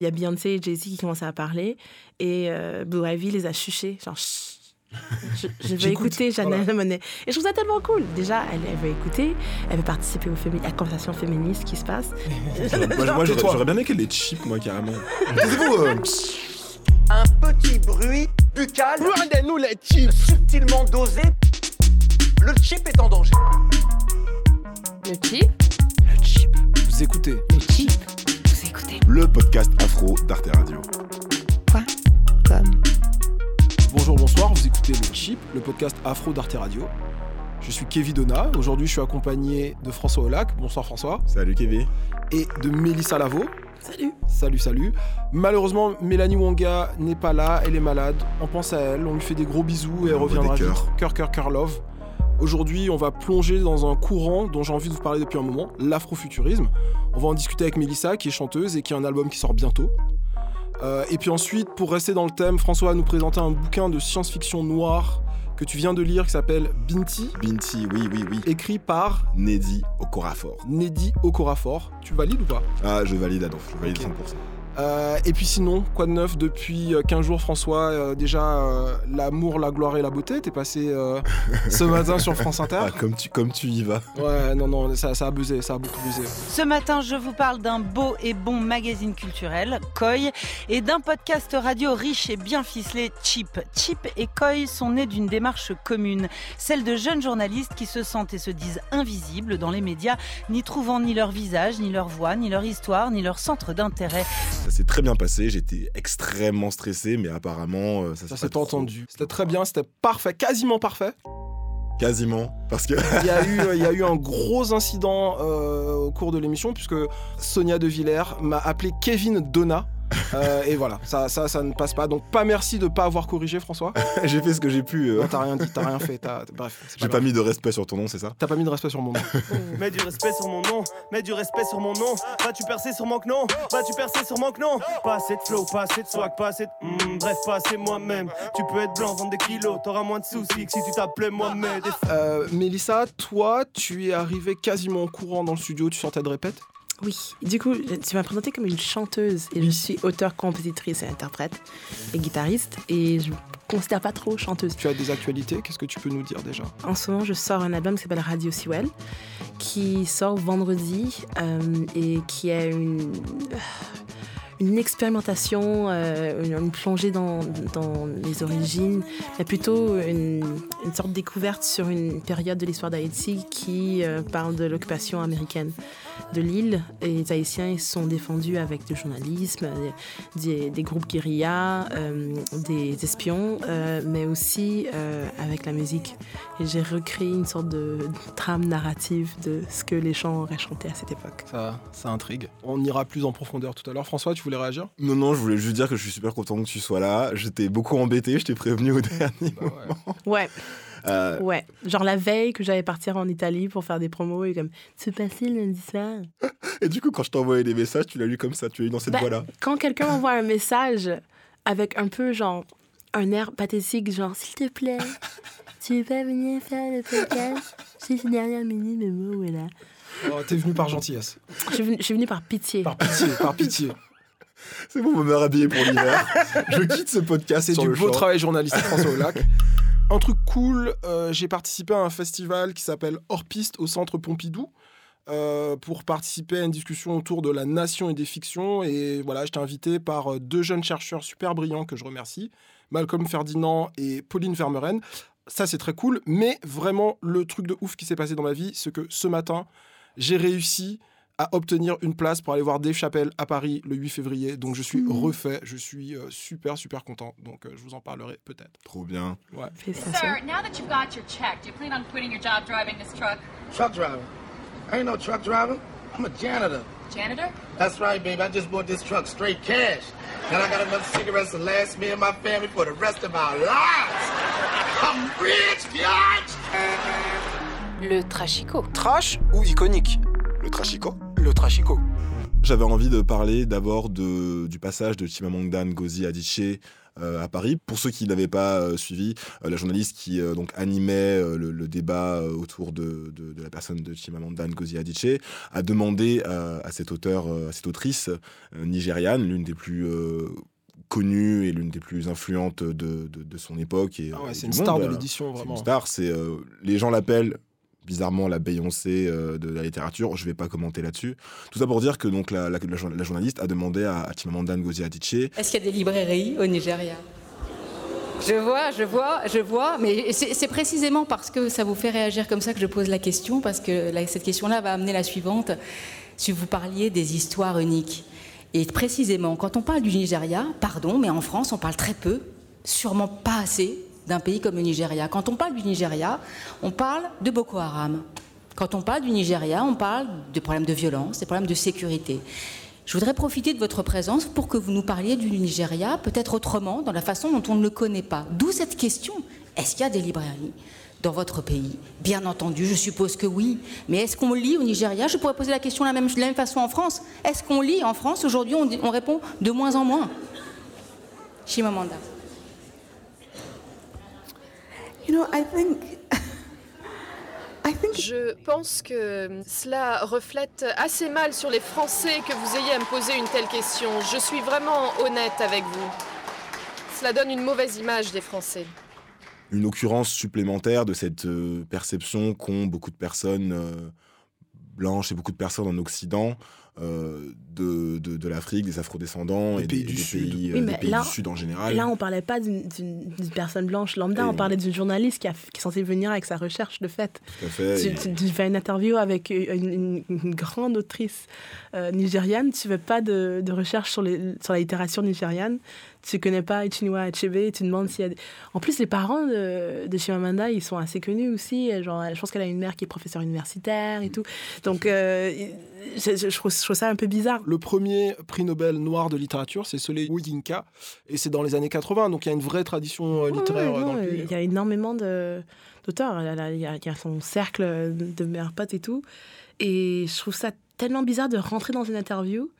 Il y a Beyoncé et Jay-Z qui commençaient à parler et euh, Blue Ivy les a chuchés, genre Chut. je, je vais écouter Janelle voilà. Monet. Et je trouve ça tellement cool. Déjà, elle, elle veut écouter, elle veut participer au fémi- à la conversation féministe qui se passe. Moi, moi, j'aurais bien aimé qu'elle est cheap, moi, carrément. Euh, Un petit bruit buccal Regardez-nous les chips subtilement dosé. Le chip est en danger. Le chip? Le chip. Vous écoutez Le chip écoutez le podcast afro d'Arte Radio. quoi? Comme? Bonjour, bonsoir, vous écoutez le chip, le podcast afro d'Arte Radio. Je suis Kevin Donna. Aujourd'hui, je suis accompagné de François Olac. Bonsoir François. Salut, Kevin. Et de Mélissa Lavo. Salut Salut, salut. Malheureusement, Mélanie Wonga n'est pas là, elle est malade. On pense à elle, on lui fait des gros bisous et elle reviendra. Cœur, cœur, cœur, love. Aujourd'hui, on va plonger dans un courant dont j'ai envie de vous parler depuis un moment, l'afrofuturisme. On va en discuter avec Mélissa, qui est chanteuse et qui a un album qui sort bientôt. Euh, et puis ensuite, pour rester dans le thème, François va nous présenter un bouquin de science-fiction noire que tu viens de lire qui s'appelle Binti, Binti, oui, oui, oui. écrit par Nedi Okorafor. Nedi Okorafor. Tu valides ou pas? Ah, je valide, Adolphe. Je valide Ok. 100%. Euh, et puis sinon, quoi de neuf depuis euh, 15 jours, François euh, Déjà, euh, l'amour, la gloire et la beauté, t'es passé euh, ce matin sur France Inter Ah, comme tu, comme tu y vas. Ouais, non, non, ça, ça a buzzé, ça a beaucoup buzzé. Ce matin, je vous parle d'un beau et bon magazine culturel, Koi, et d'un podcast radio riche et bien ficelé, Chip. Chip et Koi sont nés d'une démarche commune, celle de jeunes journalistes qui se sentent et se disent invisibles dans les médias, n'y trouvant ni leur visage, ni leur voix, ni leur histoire, ni leur centre d'intérêt. Ça s'est très bien passé. J'étais extrêmement stressé, mais apparemment, euh, ça, Ça s'est entendu. C'était très bien, c'était parfait, quasiment parfait. Quasiment. Parce que. Il y a eu, il y a eu un gros incident euh, au cours de l'émission, puisque Sonia De Villers m'a appelé Kevin Donna. Euh, et voilà, ça, ça, ça ne passe pas. Donc, pas merci de pas avoir corrigé, François. j'ai fait ce que j'ai pu. euh. T'as rien dit, t'as rien fait. t'as- Bref, c'est J'ai pas mis de respect sur ton nom, c'est ça? T'as pas mis de respect sur mon nom. Mets du respect sur mon nom, mets du respect sur mon nom. Vas-tu percer sur mon non Vas-tu percer sur mon non Pas assez de flow, pas assez de swag, pas assez de. Hmm, bref, pas assez moi-même. Tu peux être blanc, vendre des kilos, t'auras moins de soucis que si tu t'appelais Mohamed. Euh, Mélissa, toi, tu es arrivée quasiment en courant dans le studio, tu sortais de répète? Oui, du coup, tu m'as présenté comme une chanteuse et je suis auteure, compositrice et interprète et guitariste et je me considère pas trop chanteuse. Tu as des actualités, qu'est-ce que tu peux nous dire déjà? En ce moment, je sors un album qui s'appelle Radio Sewell, qui sort vendredi euh, et qui est une, une expérimentation, euh, une, une plongée dans, dans les origines, mais plutôt une, une sorte de découverte sur une période de l'histoire d'Haïti qui euh, parle de l'occupation américaine de l'île. Et les Haïtiens ils sont défendus avec du journalisme, des, des groupes guérillas, euh, des espions, euh, mais aussi euh, avec la musique. Et j'ai recréé une sorte de trame narrative de ce que les gens auraient chanté à cette époque. ça, ça intrigue. On ira plus en profondeur tout à l'heure. François, tu voulais réagir? Non, non, je voulais juste dire que je suis super content que tu sois là. J'étais beaucoup embêté, je t'ai prévenu au dernier Bah moment. Ouais, Euh, ouais. Genre la veille que j'allais partir en Italie pour faire des promos et comme, tu passé lundi soir? et du coup, quand je envoyé des messages, tu l'as lu comme ça, tu l'as lu dans cette Bah, voix-là. Quand quelqu'un m'envoie un message avec un peu genre un air pathétique, genre s'il te plaît, tu veux pas venir faire le podcast? C'est une dernière minute, mais bon, voilà. Oh, T'es venu par gentillesse. Je suis venue par pitié. Par pitié, par pitié. C'est bon, on va me rhabiller pour l'hiver. je quitte ce podcast C'est du beau champ. travail journalistique, François Olac. Un truc cool, euh, j'ai participé à un festival qui s'appelle Hors au Centre Pompidou. euh, pour participer à une discussion autour de la nation et des fictions. Et voilà, j'étais invité par euh, deux jeunes chercheurs super brillants que je remercie, Malcolm Ferdinand et Pauline Vermeuren. Ça, c'est très cool. Mais vraiment, le truc de ouf qui s'est passé dans ma vie, c'est que ce matin, j'ai réussi à obtenir une place pour aller voir Dave Chappelle à Paris le 8 février. Donc je suis refait, je suis euh, super super content. Donc euh, je vous en parlerai peut-être. Trop bien. Félicitations. Sir, now that you've got your check, do you plan on quitting your job driving this truck? Truck driver. I ain't no truck driver. I'm a janitor. Janitor? That's right, baby. I just bought this truck straight cash. And I got enough cigarettes to last me and my family for the rest of our lives. I'm rich, bitch! Le trashico. Trash ou iconique? Le trashico Le trashico. J'avais envie de parler d'abord de, du passage de Chimamanda Ngozi Adichie euh, à Paris. Pour ceux qui n'avaient pas euh, suivi, euh, la journaliste qui euh, donc animait euh, le, le débat euh, autour de, de- de la personne de Chimamanda Ngozi Adichie a demandé à, auteure, euh, à cette autrice euh, nigériane, l'une des plus euh, connues et l'une des plus influentes de, de- de son époque. Et, Ah ouais, c'est une star de l'édition, c'est vraiment. une star. C'est les gens l'appellent bizarrement la Beyoncé euh, de la littérature. Je vais pas commenter là-dessus. Tout ça pour dire que donc la, la- la jour- la journaliste a demandé à, à Chimamanda Ngozi Adichie Est-ce qu'il y a des librairies au Nigeria? Je vois, je vois, je vois, mais c'est précisément parce que ça vous fait réagir comme ça que je pose la question, parce que cette question-là va amener la suivante. Si vous parliez des histoires uniques, et précisément, quand on parle du Nigeria, pardon, mais en France, on parle très peu, sûrement pas assez, d'un pays comme le Nigeria. Quand on parle du Nigeria, on parle de Boko Haram. Quand on parle du Nigeria, on parle de problèmes de violence, des problèmes de sécurité. Je voudrais profiter de votre présence pour que vous nous parliez du Nigeria, peut-être autrement, dans la façon dont on ne le connaît pas. D'où cette question. Est-ce qu'il y a des librairies dans votre pays? Bien entendu, je suppose que oui. Mais est-ce qu'on lit au Nigeria? Je pourrais poser la question de la même, la même façon en France. Est-ce qu'on lit en France? Aujourd'hui, on, on répond de moins en moins. Chimamanda. You know, I think I think Je pense que cela reflète assez mal sur les Français que vous ayez à me poser une telle question. Je suis vraiment honnête avec vous. Cela donne une mauvaise image des Français. une occurrence supplémentaire de cette euh, perception qu'ont beaucoup de personnes euh, blanches et beaucoup de personnes en Occident euh, de, de, de l'Afrique, des afrodescendants Des et pays des, du des Sud. pays, euh, Oui, des mais pays là- du Sud en général. Là, on parlait pas d'une- personne blanche lambda, Et on parlait d'une journaliste qui, a, qui est censée venir avec sa recherche de fait. Tout à fait. Tu, Et- tu- tu fais une interview avec une, une- une grande autrice euh, nigériane, tu fais pas de, de recherche sur, les, sur la littérature nigériane, tu connais pas Chinua Achebe, tu demandes s'il y a... En plus, les parents de, de Chimamanda, ils sont assez connus aussi. Genre, je pense qu'elle a une mère qui est professeure universitaire et tout. Donc, euh, je, je- je trouve, je trouve ça un peu bizarre. Le premier prix Nobel noir de littérature, c'est Soleil Yinka, et c'est dans les années 80, donc il y a une vraie tradition euh, littéraire Ouais, euh, non, dans le pays. Il y a énormément d'auteurs. Il y, a, il y a son cercle de meilleurs potes et tout. Et je trouve ça tellement bizarre de rentrer dans une interview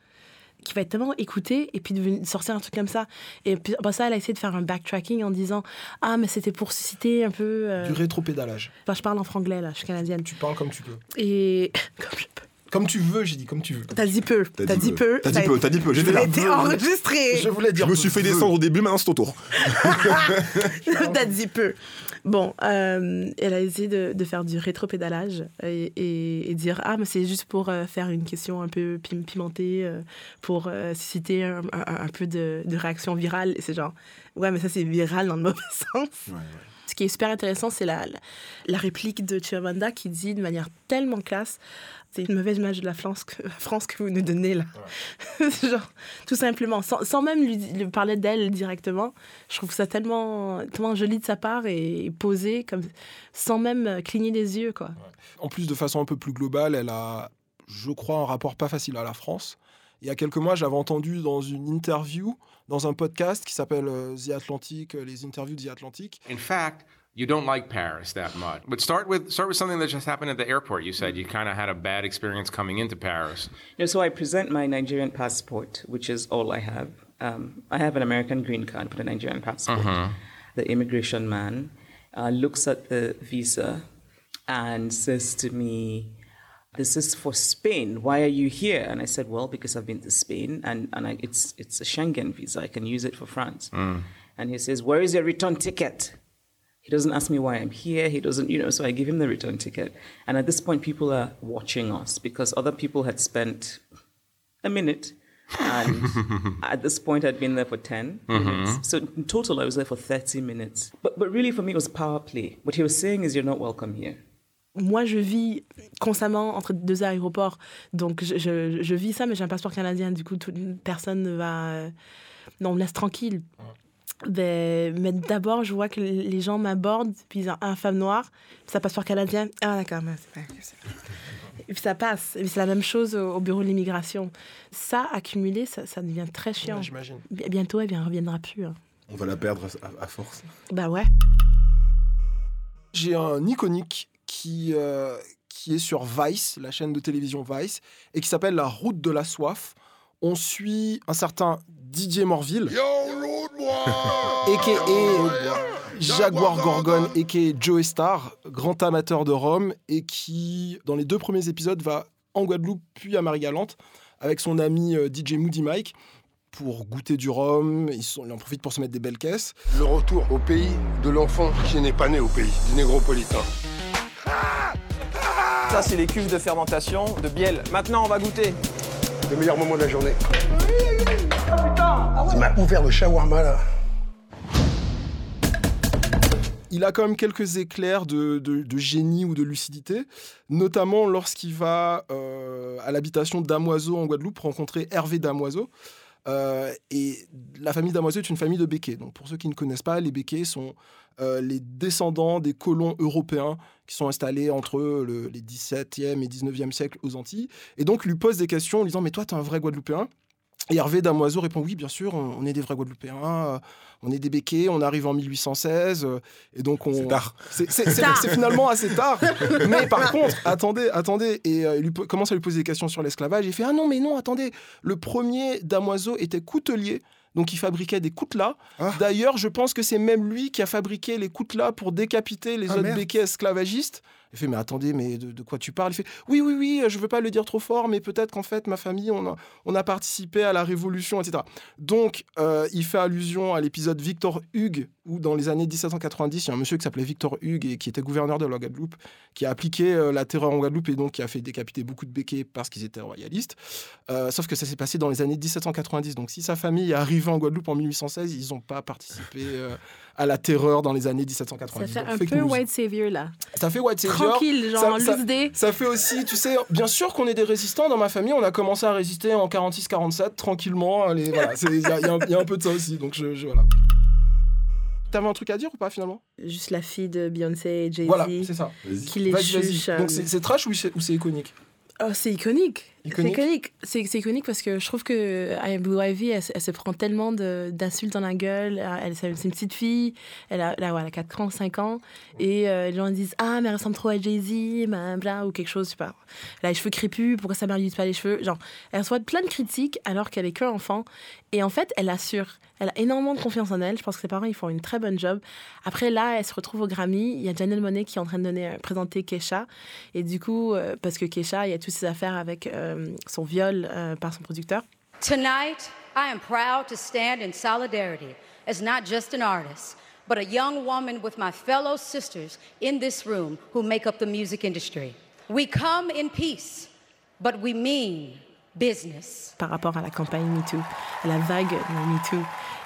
qui va être tellement écoutée et puis de sortir un truc comme ça. Et puis après ça, elle a essayé de faire un backtracking en disant Ah, mais c'était pour susciter un peu. euh, Du rétropédalage. Enfin, je parle en franglais là, je suis canadienne. Tu parles comme tu peux. Et. Comme je peux. Comme tu veux, j'ai dit comme tu veux. T'as dit peu. T'as dit peu. T'as dit peu, t'as dit peu. J'étais là. été enregistré. Je voulais dire. Je me suis fait descendre au début, maintenant c'est ton tour. T'as dit peu. Bon, euh, elle a essayé de, de faire du rétropédalage et, et, et dire Ah, mais c'est juste pour euh, faire une question un peu pim- pimentée, euh, pour euh, susciter un, un- un peu de, de réaction virale. Et c'est genre Ouais, mais ça, c'est viral dans le mauvais sens. Ce qui est super intéressant, c'est la, la, la réplique de Chimamanda qui dit de manière tellement classe c'est une mauvaise image de la France que, France que vous nous donnez là. Genre, tout simplement, sans, sans même lui, lui parler d'elle directement. Je trouve ça tellement, tellement joli de sa part et posé, comme, sans même euh, cligner des yeux. Quoi. En plus, de façon un peu plus globale, elle a, je crois, un rapport pas facile à la France. Il y a quelques mois, j'avais entendu dans une interview, dans un podcast qui s'appelle euh, The Atlantic, euh, les interviews de The Atlantic. In fact, you don't like Paris that much. But start with start with something that just happened at the airport. You said you kind of had a bad experience coming into Paris. Yeah, so I present my Nigerian passport, which is all I have. Um, I have an American green card, but a Nigerian passport. Mhm. The immigration man uh, looks at the visa and says to me, "This is for Spain. Why are you here?" And I said, "Well, because I've been to Spain, and and I, it's it's a Schengen visa. I can use it for France." Mm. And he says, "Where is your return ticket?" He doesn't ask me why I'm here. He doesn't, you know, so I give him the return ticket. And at this point, people are watching us because other people had spent a minute. And at this point, I'd been there for 10 minutes. Mhm. So in total, I was there for 30 minutes. But, but really, for me, it was power play. What he was saying is, you're not welcome here. Moi, je vis constamment entre deux aéroports. Donc, je, je, je vis ça, mais j'ai un passeport canadien. Du coup, tout- personne ne va. euh, Non, on me laisse tranquille. Mais, mais d'abord, je vois que les gens m'abordent, puis ils ont un femme noire, puis ça passeport canadien. Ah, d'accord, Et puis ça passe. Et puis c'est la même chose au, au bureau de l'immigration. Ça, accumulé, ça, ça devient très chiant. Ouais, j'imagine. Bi- Bientôt, elle ne reviendra plus. hein. On va la perdre à, à force. Bah ouais. J'ai un iconique qui, euh, qui est sur Vice, la chaîne de télévision Vice, et qui s'appelle La route de la soif. On suit un certain Didier Morville. a.k.a. Jaguar Gorgon, a.k.a. Joe Star, grand amateur de rhum, et qui, dans les deux premiers épisodes, va en Guadeloupe puis à Marie-Galante avec son ami euh, DJ Moody Mike pour goûter du rhum. Ils, sont, ils en profitent pour se mettre des belles caisses. Le retour au pays de l'enfant qui n'est pas né au pays, du négropolitain. Ça, c'est les cuves de fermentation de bielle. Maintenant, on va goûter. Le meilleur moment de la journée. Il m'a ouvert le shawarma là. il a quand même quelques éclairs de, de- de génie ou de lucidité, notamment lorsqu'il va euh, à l'habitation Damoiseau en Guadeloupe rencontrer Hervé Damoiseau. Euh, et la famille Damoiseau est une famille de béquets. Donc pour ceux qui ne connaissent pas, les béquets sont euh, les descendants des colons européens qui sont installés entre le- les 17e et 19e siècles aux Antilles. Et donc lui pose des questions en lui disant Mais toi, tu es un vrai Guadeloupéen? Et Hervé Damoiseau répond oui, bien sûr, on, on est des vrais Guadeloupéens, euh, on est des béquets, on arrive en 1816, euh, et donc on. C'est tard. C'est finalement assez tard. mais par contre, attendez, attendez, et euh, il commence à lui poser des questions sur l'esclavage. Il fait ah non, mais non, attendez, le premier Damoiseau était coutelier. Donc il fabriquait des coutelas. Ah. D'ailleurs, je pense que c'est même lui qui a fabriqué les coutelas pour décapiter les Ah, autres béquets esclavagistes. Il fait mais attendez, mais de, quoi tu parles? Il fait oui, oui, oui, je veux pas le dire trop fort, mais peut-être qu'en fait ma famille, on a, participé à la Révolution, etc. Donc euh, il fait allusion à l'épisode Victor Hugues, où dans les années 1790, il y a un monsieur qui s'appelait Victor Hugues et qui était gouverneur de la Guadeloupe, qui a appliqué euh, la terreur en Guadeloupe et donc qui a fait décapiter beaucoup de béquets parce qu'ils étaient royalistes. Euh, sauf que ça s'est passé dans les années 1790. Donc si sa famille est arrivée en Guadeloupe en 1816, ils n'ont pas participé à la terreur dans les années 1790. Ça fait un fake peu news. white savior là. Ça fait White Savior. Tranquille, genre ça, ça- ça fait aussi, tu sais, bien sûr qu'on est des résistants dans ma famille. On a commencé à résister en 46-47, tranquillement. Allez, voilà, il y, a- il y a un- il y a un peu de ça aussi. Donc, je, je- voilà. T'avais un truc à dire ou pas finalement? Juste la fille de Beyoncé et Jay-Z. Voilà, c'est ça. Qui les chuche. euh, Donc, c'est trash ou c'est ou c'est iconique? Oh, c'est iconique. C'est Iconique. C'est iconique parce que je trouve que I Am Blue Ivy, elle, se- elle se prend tellement d'insultes dans la gueule. Elle, c'est c'est une petite fille. Elle a, elle a, ouais, elle a 4 ans, 5 ans. Et euh, les gens disent Ah, mais elle ressemble trop à Jay-Z, bla, ou quelque chose, je sais pas. Elle a les cheveux crépus, pourquoi sa mère lui pas les cheveux? Genre, elle reçoit plein de critiques alors qu'elle est qu'un enfant. Et en fait, elle assure. Elle a énormément de confiance en elle. Je pense que ses parents, ils font une très bonne job. Après, là, elle se retrouve au Grammy. Il y a Janelle Monet qui est en train de donner, euh, présenter Kesha. Et du coup, euh, parce que Kesha, il y a toutes ses affaires avec euh, son viol euh, par son producteur. Tonight, I am proud to stand in solidarity as not just an artist, but a young woman with my fellow sisters in this room who make up the music industry. We come in peace, but we mean business. par rapport à la campagne MeToo, à la vague MeToo.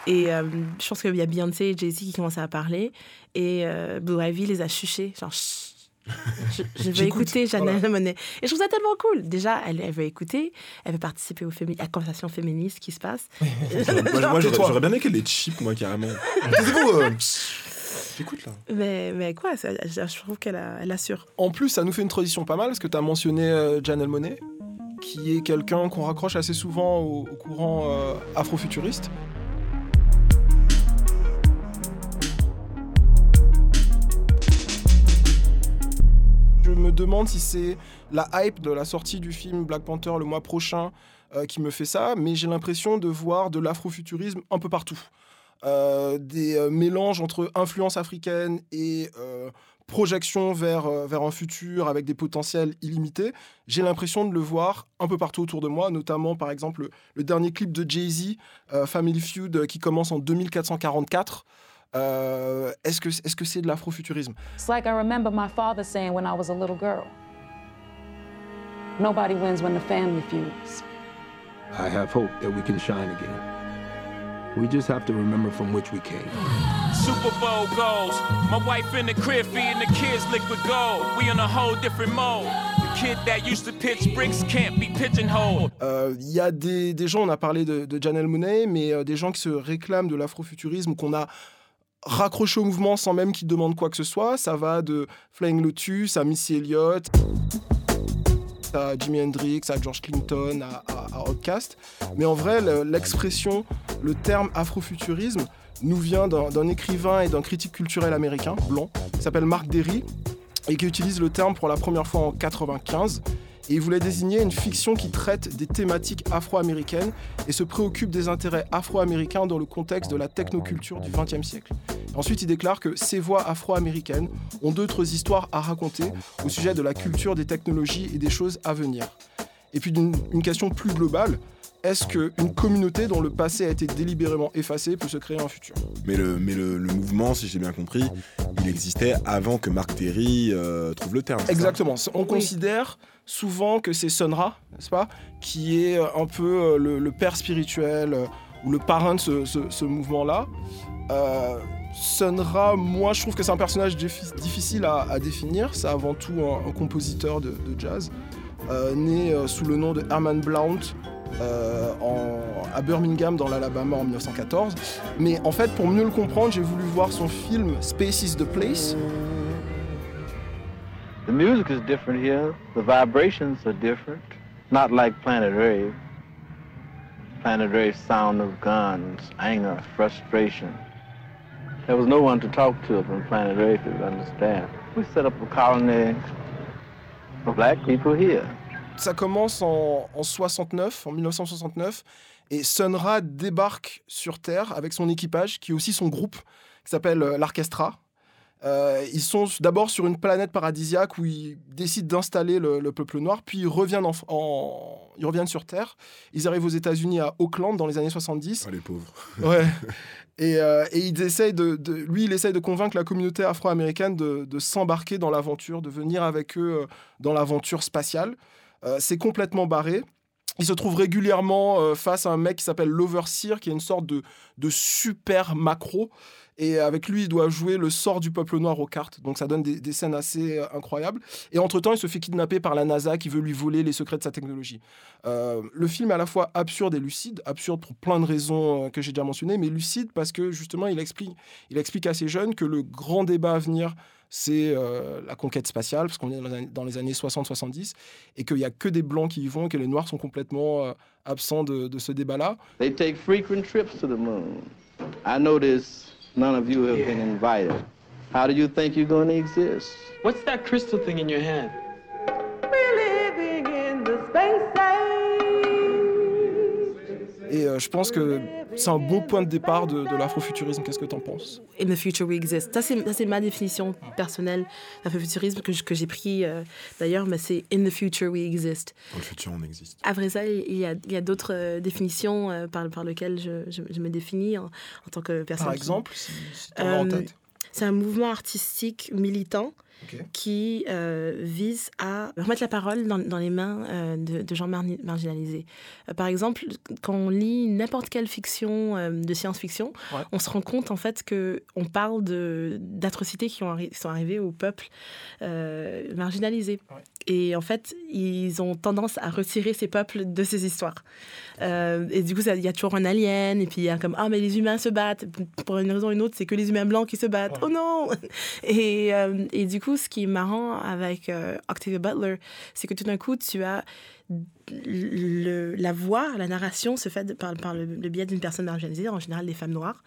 Et euh, je pense qu'il y a Beyoncé et Jay-Z qui commençaient à parler. Et euh, Blue Ivy les a chuchés. Genre, Chut. je, je veux J'écoute. écouter Janelle Voilà. Monet. Et je trouve ça tellement cool. Déjà, elle, elle veut écouter. Elle veut participer au fémi- à la conversation féministe qui se passe. Moi, moi, j'aurais bien aimé qu'elle est cheap, moi, carrément. Euh, J'écoute là. mais, mais quoi, ça- je, trouve qu'elle elle assure. En plus, ça nous fait une transition pas mal parce que tu as mentionné euh, Janelle Monet, qui est quelqu'un qu'on raccroche assez souvent au, courant euh, afrofuturiste. Je me demande si c'est la hype de la sortie du film Black Panther le mois prochain euh, qui me fait ça, mais j'ai l'impression de voir de l'afrofuturisme un peu partout. Euh, des mélanges entre influence africaine et projection vers, euh, vers un futur avec des potentiels illimités. J'ai l'impression de le voir un peu partout autour de moi, notamment par exemple le, le dernier clip de Jay-Z, euh, Family Feud, euh, qui commence en 2444. Euh, est-ce que est-ce que c'est de l'afrofuturisme? It's like I remember my father saying when I was a little girl Nobody wins when the family feuds. I have hope that we can shine again. We just have to remember from which we came. Super Bowl goals. My wife in the crib feeding the kids liquid gold. We in a whole different mode. The kid that used to pitch bricks can't be pigeonholed. Euh, Il y a des, des gens, on a parlé de, Janelle Monáe, mais euh, des gens qui se réclament de l'afrofuturisme, qu'on a raccroché au mouvement sans même qu'ils demandent quoi que ce soit. Ça va de Flying Lotus à Missy Elliott, à Jimi Hendrix, à George Clinton, à, à, à. Mais en vrai, le- l'expression, le terme afrofuturisme nous vient d'un écrivain et d'un critique culturel américain, blanc, qui s'appelle Mark Derry, et qui utilise le terme pour la première fois en 95. Et il voulait désigner une fiction qui traite des thématiques afro-américaines et se préoccupe des intérêts afro-américains dans le contexte de la technoculture du XXe siècle. Ensuite, il déclare que ces voix afro-américaines ont d'autres histoires à raconter au sujet de la culture, des technologies et des choses à venir. Et puis d'une une question plus globale, est-ce qu'une communauté dont le passé a été délibérément effacé peut se créer un futur Mais, le, mais le, le mouvement, si j'ai bien compris, il existait avant que Marc Terry euh, trouve le terme. Exactement. On considère souvent que c'est Sun Ra, n'est-ce pas, qui est euh, un peu euh, le, le père spirituel ou le parrain de ce, ce- ce mouvement-là. Euh, Sun Ra, moi, je trouve que c'est un personnage diffi- difficile à, à définir. C'est avant tout un, un compositeur de, de jazz, euh, né euh, sous le nom de Herman Blount. Euh, à Birmingham dans l'Alabama en 1914. Mais en fait, pour mieux le comprendre, j'ai voulu voir son film Space is the Place, The music is different here. The vibrations are different. Not like Planet Rave. Planet Rave sound of guns, anger, frustration. There was no one to talk to from Planet Rave to understand. We set up a colony of black people here. Ça commence en, en 69, en 1969, et Sun Ra débarque sur Terre avec son équipage, qui est aussi son groupe, qui s'appelle euh, l'Orchestra. Euh, ils sont d'abord sur une planète paradisiaque où ils décident d'installer le, le peuple noir, puis ils reviennent, en, en- ils reviennent sur Terre. Ils arrivent aux États-Unis à Auckland dans les années 70. Ah, les pauvres. Ouais. Et, euh, et ils essayent de, de- lui, il essaye de convaincre la communauté afro-américaine de, de s'embarquer dans l'aventure, de venir avec eux dans l'aventure spatiale. Euh, c'est complètement barré. Il se trouve régulièrement euh, face à un mec qui s'appelle l'Overseer, qui est une sorte de, de super macro. Et avec lui, il doit jouer le sort du peuple noir aux cartes. Donc ça donne des, scènes assez euh, incroyables. Et entre-temps, il se fait kidnapper par la NASA qui veut lui voler les secrets de sa technologie. Le film est à la fois absurde et lucide. Absurde pour plein de raisons que j'ai déjà mentionnées, mais lucide parce que justement, il explique, il explique à ces jeunes que le grand débat à venir, c'est euh, la conquête spatiale, parce qu'on est dans les années- dans les années 60-70, et qu'il n'y a que des blancs qui y vont, et que les noirs sont complètement euh, absents de, de ce débat-là. They take frequent trips to the moon. I notice none of you have been invited. How do you think you're going to exist? What's that crystal thing in your hand? Et euh, je pense que c'est un bon point de départ de, de l'afrofuturisme. Qu'est-ce que tu en penses? In the future we exist. Ça, c'est ma définition personnelle d'afrofuturisme que, j'ai pris euh, d'ailleurs, mais c'est in the future we exist. Dans le futur, on existe. Après ça, il y a, il y a d'autres euh, définitions euh, par, par lesquelles je, je- je me définis en, en tant que personne. Par qui- exemple, si, si tu en as en Euh, tête. C'est un mouvement artistique militant Qui euh, vise à remettre la parole dans, dans les mains euh, de, de gens marginalisés. Euh, par exemple, quand on lit n'importe quelle fiction de science-fiction, Ouais. on se rend compte en fait que on parle d'atrocités qui, arri- sont arrivées au peuple euh, marginalisé. Et en fait, ils ont tendance à retirer ces peuples de ces histoires. Et du coup, il y a toujours un alien, et puis il y a comme Ah, mais les humains se battent. Pour une raison ou une autre, c'est que les humains blancs qui se battent. Oh non et, euh, et du coup, ce qui est marrant avec euh, Octavia Butler, c'est que tout d'un coup, tu as le- la voix, la narration se fait par, par le, le biais d'une personne marginalisée, en général des femmes noires,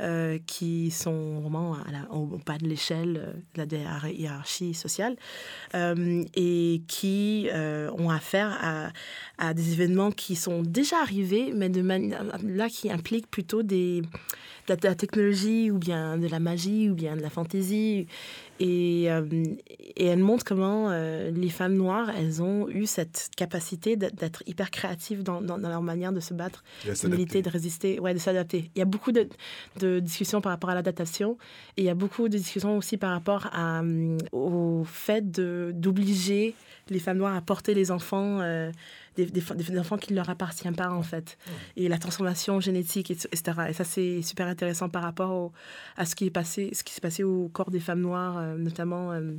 euh, qui sont vraiment à la- au, au bas de l'échelle euh, de la hiérar- hiérarchie sociale, euh, et qui euh, ont affaire à, à des événements qui sont déjà arrivés, mais de mani- là qui impliquent plutôt des, de la, de la technologie ou bien de la magie ou bien de la fantaisie. Et, et elle montre comment les femmes noires, elles ont eu cette capacité d'être- d'être hyper créatives dans, dans- dans leur manière de se battre, de militer, de résister, ouais, de s'adapter. Il y a beaucoup de, de discussions par rapport à l'adaptation et il y a beaucoup de discussions aussi par rapport à, hum, au fait d'obliger les femmes noires à porter les enfants, euh, des, des, des enfants qui ne leur appartiennent pas en fait, et la transformation génétique, et- etc. Et ça c'est super intéressant par rapport au- à ce qui est passé, ce qui s'est passé au corps des femmes noires, euh, notamment euh,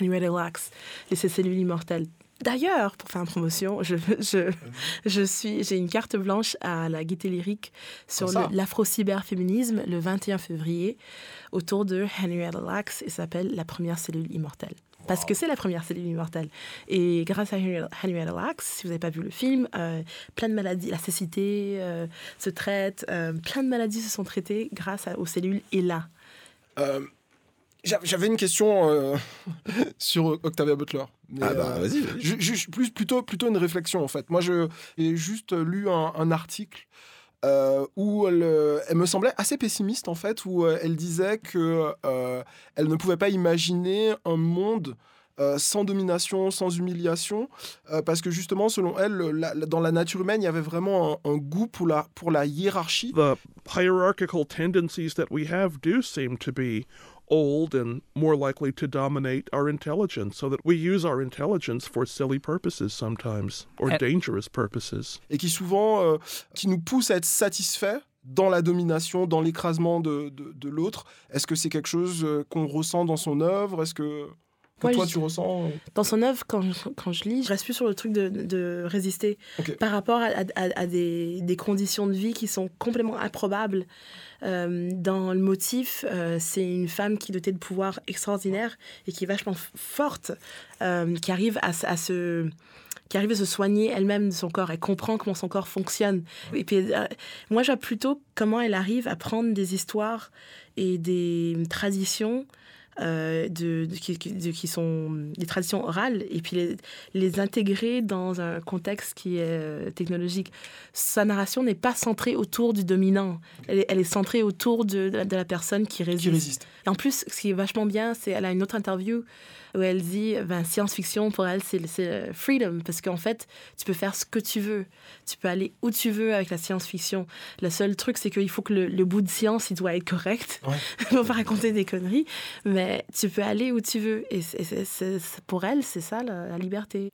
Henrietta Lacks et ses cellules immortelles. D'ailleurs, pour faire une promotion, je, je, je suis, j'ai une carte blanche à la Gaieté Lyrique sur l'afro-cyberféminisme le 21 février autour de Henrietta Lacks et s'appelle La première cellule immortelle. Parce que c'est la première cellule immortelle. Et grâce à Henrietta Lacks, si vous n'avez pas vu le film, euh, plein de maladies, la cécité euh, se traite, euh, plein de maladies se sont traitées grâce à- aux cellules ELA. J'a- J'avais une question sur Octavia Butler. Mais, Ah bah, euh, vas-y, plus, plutôt, plutôt une réflexion en fait. Moi, je- j'ai juste lu un, un article euh, où elle, euh, elle me semblait assez pessimiste en fait, où elle disait que euh, elle ne pouvait pas imaginer un monde euh, sans domination, sans humiliation, euh, parce que justement, selon elle, la- la- dans la nature humaine, il y avait vraiment un, un goût pour la, pour la hiérarchie. The hierarchical tendencies that we have do seem to be old and more likely to dominate our intelligence, so that we use our intelligence for silly purposes sometimes, or And- dangerous purposes. et qui souvent euh, qui nous pousse à être satisfait dans la domination, dans l'écrasement de, de, de l'autre. Est-ce que c'est quelque chose euh, qu'on ressent dans son œuvre? Est-ce que, que Moi, toi je- tu ressens Dans son œuvre, quand je, quand je lis, je reste plus sur le truc de, de résister par rapport à, à- à des, des conditions de vie qui sont complètement improbables. Euh, dans le motif, euh, c'est une femme qui est dotée de pouvoirs extraordinaires et qui est vachement forte, euh, qui arrive à, à se qui arrive à se soigner elle-même de son corps. Elle comprend comment son corps fonctionne. Et puis, euh, moi, je vois plutôt comment elle arrive à prendre des histoires et des traditions euh, de, de- qui, qui- de- qui sont des traditions orales et puis les, les intégrer dans un contexte qui est euh, technologique. Sa narration n'est pas centrée autour du dominant. Elle est, elle est centrée autour de, de la- personne qui résiste. résiste. Et en plus, ce qui est vachement bien, c'est elle a une autre interview où elle dit ben, science-fiction pour elle c'est freedom parce qu'en fait tu peux faire ce que tu veux tu peux aller où tu veux avec la science-fiction le seul truc c'est qu'il faut que le, le bout de science il doit être correct faut pas raconter des conneries mais tu peux aller où tu veux et pour elle c'est ça la, la liberté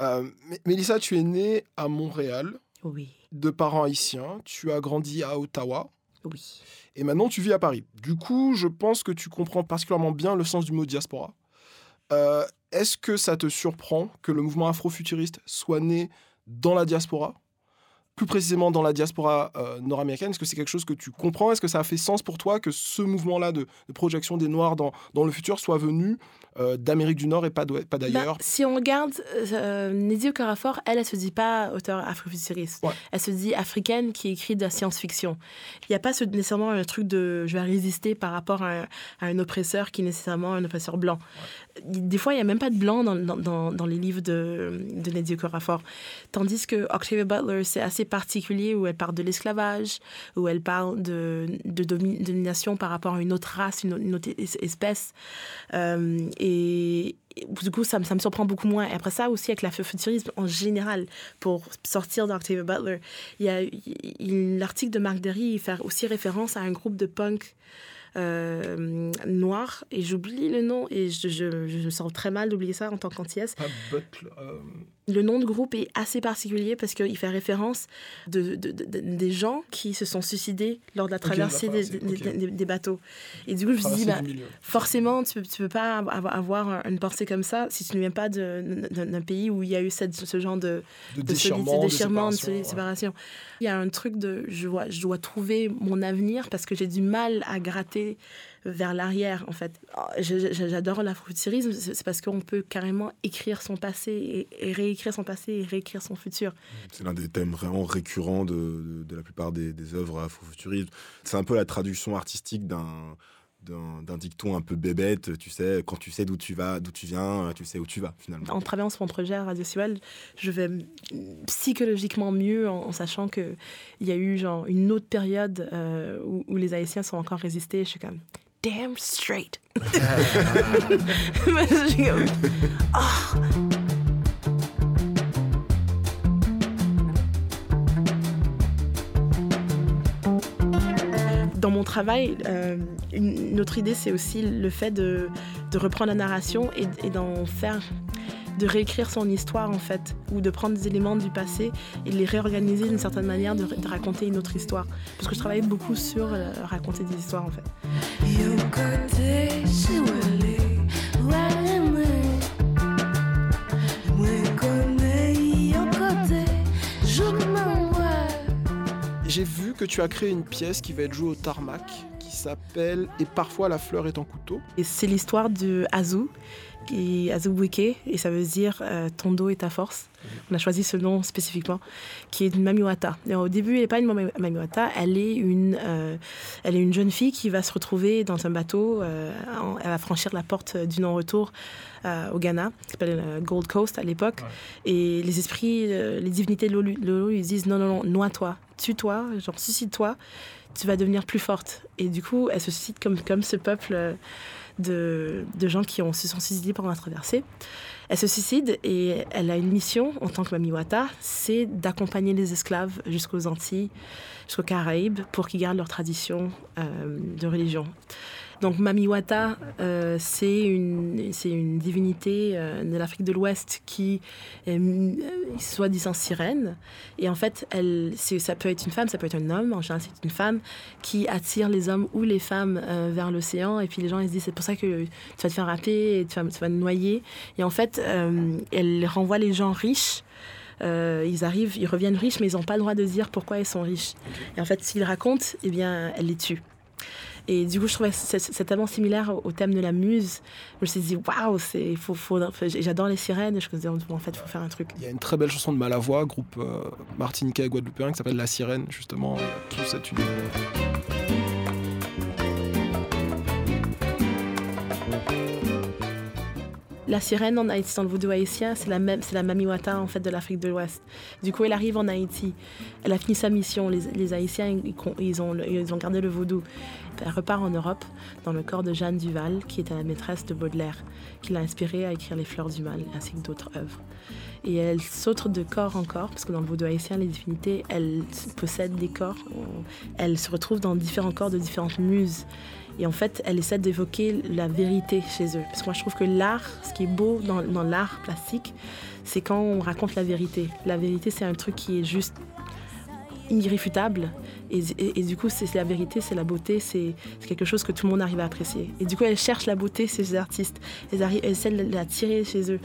Euh, Mé- Mélissa, tu es née à Montréal. Oui. De parents haïtiens. Tu as grandi à Ottawa. Oui. Et maintenant, tu vis à Paris. Du coup, je pense que tu comprends particulièrement bien le sens du mot diaspora. Euh, Est-ce que ça te surprend que le mouvement afrofuturiste soit né dans la diaspora? Plus précisément dans la diaspora euh, nord-américaine Est-ce que c'est quelque chose que tu comprends? Est-ce que ça a fait sens pour toi que ce mouvement-là de, de projection des Noirs dans, dans le futur soit venu euh, d'Amérique du Nord et pas d'ailleurs? Bah, si on regarde euh, Nédi Okafor, elle, elle se dit pas auteur afrofuturiste. Elle se dit africaine qui écrit de la science-fiction. Il n'y a pas ce- nécessairement un truc de je vais résister par rapport à un, à un oppresseur qui est nécessairement un oppresseur blanc. Des fois, il n'y a même pas de blanc dans, dans, dans- dans les livres de, de Nédi Okafor. Tandis que Octavia Butler, c'est assez particulier où elle parle de l'esclavage, où elle parle de, de domi- domination par rapport à une autre race, une, autre- espèce. Euh, et, du coup, ça, me- surprend beaucoup moins. Et après ça aussi, avec l'afrofuturisme en général, pour sortir d'Octavia Butler, il y a l'article de Marc Derry, fait aussi référence à un groupe de punk euh, noir, et j'oublie le nom, et je, je, me sens très mal d'oublier ça en tant qu'antillaise. Pas euh, Le nom de groupe est assez particulier parce qu'il fait référence de, de- de- de- des gens qui se sont suicidés lors de la traversée des, traversée, des- ok. des- des bateaux. Et du coup, je me Traversée bah, forcément, tu ne peux, pas avoir, une pensée comme ça si tu ne viens pas d'un pays où il y a eu cette- ce genre de, De déchirement, de déchirement, de séparation, ouais. Il y a un truc de je dois, je dois trouver mon avenir parce que j'ai du mal à gratter vers l'arrière, en fait. Je- J'adore l'afrofuturisme, c'est parce qu'on peut carrément écrire son passé et, réécrire son passé et réécrire son futur. C'est l'un des thèmes vraiment récurrents de, de- de la plupart des, des œuvres afrofuturistes. C'est un peu la traduction artistique d'un d'un dicton un peu bébête, tu sais, quand tu sais d'où tu vas, d'où tu viens, tu sais où tu vas finalement. En travaillant sur mon projet à Radio Siwal, je vais psychologiquement mieux en, en sachant qu'il y a eu genre une autre période euh, où, où les Haïtiens sont encore résistés. Je suis comme damn straight. Ah. Dans mon travail, euh, une, une autre idée, c'est aussi le fait de, de reprendre la narration et, et d'en faire, de réécrire son histoire en fait, ou de prendre des éléments du passé et de les réorganiser d'une certaine manière, de, de raconter une autre histoire. Parce que je travaille beaucoup sur euh, raconter des histoires en fait. J'ai vu que tu as créé une pièce qui va être jouée au tarmac, qui s'appelle Et parfois la fleur est en couteau. Et c'est l'histoire de Azu, qui Azubuike, et ça veut dire euh, ton dos est ta force. On a choisi ce nom spécifiquement, qui est une mamiwata. Et au début, elle n'est pas une mami- mamiwata, elle est une, euh, elle est une jeune fille qui va se retrouver dans un bateau. euh, elle va franchir la porte du non-retour au Ghana, qui s'appelle Gold Coast à l'époque. Et les esprits, les divinités de l'eau lui- lui disent non, non, non, noie-toi, tue-toi, genre suicide-toi, tu vas devenir plus forte. Et du coup, elle se suscite comme, comme ce peuple euh, de, de gens qui ont, se sont suicidés pendant la traversée. Elle se suicide et elle a une mission en tant que Mamiwata, c'est d'accompagner les esclaves jusqu'aux Antilles, jusqu'aux Caraïbes, pour qu'ils gardent leur tradition euh, de religion. Donc Mamiwata, euh, c'est une, une divinité euh, de l'Afrique de l'Ouest qui est euh, soi-disant sirène. Et en fait, elle, ça peut être une femme, ça peut être un homme. En général, c'est une femme qui attire les hommes ou les femmes vers l'océan. Et puis les gens, ils se disent, c'est pour ça que tu vas te faire happer et tu vas, tu vas te noyer. Et en fait, elle renvoie les gens riches. Ils arrivent, ils reviennent riches, mais ils n'ont pas le droit de dire pourquoi ils sont riches. Et en fait, s'ils racontent, eh bien, elle les tue. Et du coup, je trouvais c'est tellement similaire au- thème de la muse. Je me suis dit, waouh, c'est, faut, faut, j'adore les sirènes. Je me suis dit, en fait, il faut faire un truc. Il y a une très belle chanson de Malavoie, groupe euh, martiniquais et guadeloupéen, qui s'appelle La Sirène, justement. Il y a tout cet univers. La sirène en Haïti, dans le vaudou haïtien, c'est la même, c'est la mamiwata en fait de l'Afrique de l'Ouest. Du coup, elle arrive en Haïti. Elle a fini sa mission. Les, les Haïtiens, ils, ils ont, ils ont gardé le vaudou. Elle repart en Europe dans le corps de Jeanne Duval, qui était la maîtresse de Baudelaire, qui l'a inspirée à écrire Les Fleurs du Mal ainsi que d'autres œuvres. Et elle saute de corps en corps, parce que dans le vaudou haïtien, les divinités, elles possèdent des corps. Elles se retrouvent dans différents corps de différentes muses. Et en fait, elle essaie d'évoquer la vérité chez eux. Parce que moi, je trouve que l'art, ce qui est beau dans, dans l'art plastique, c'est quand on raconte la vérité. La vérité, c'est un truc qui est juste irréfutable. Et, du coup, c'est la vérité, c'est la beauté, c'est quelque chose que tout le monde arrive à apprécier. Et du coup, elle cherche la beauté chez les artistes. Elles, arrivent, elles essaient de la tirer chez eux.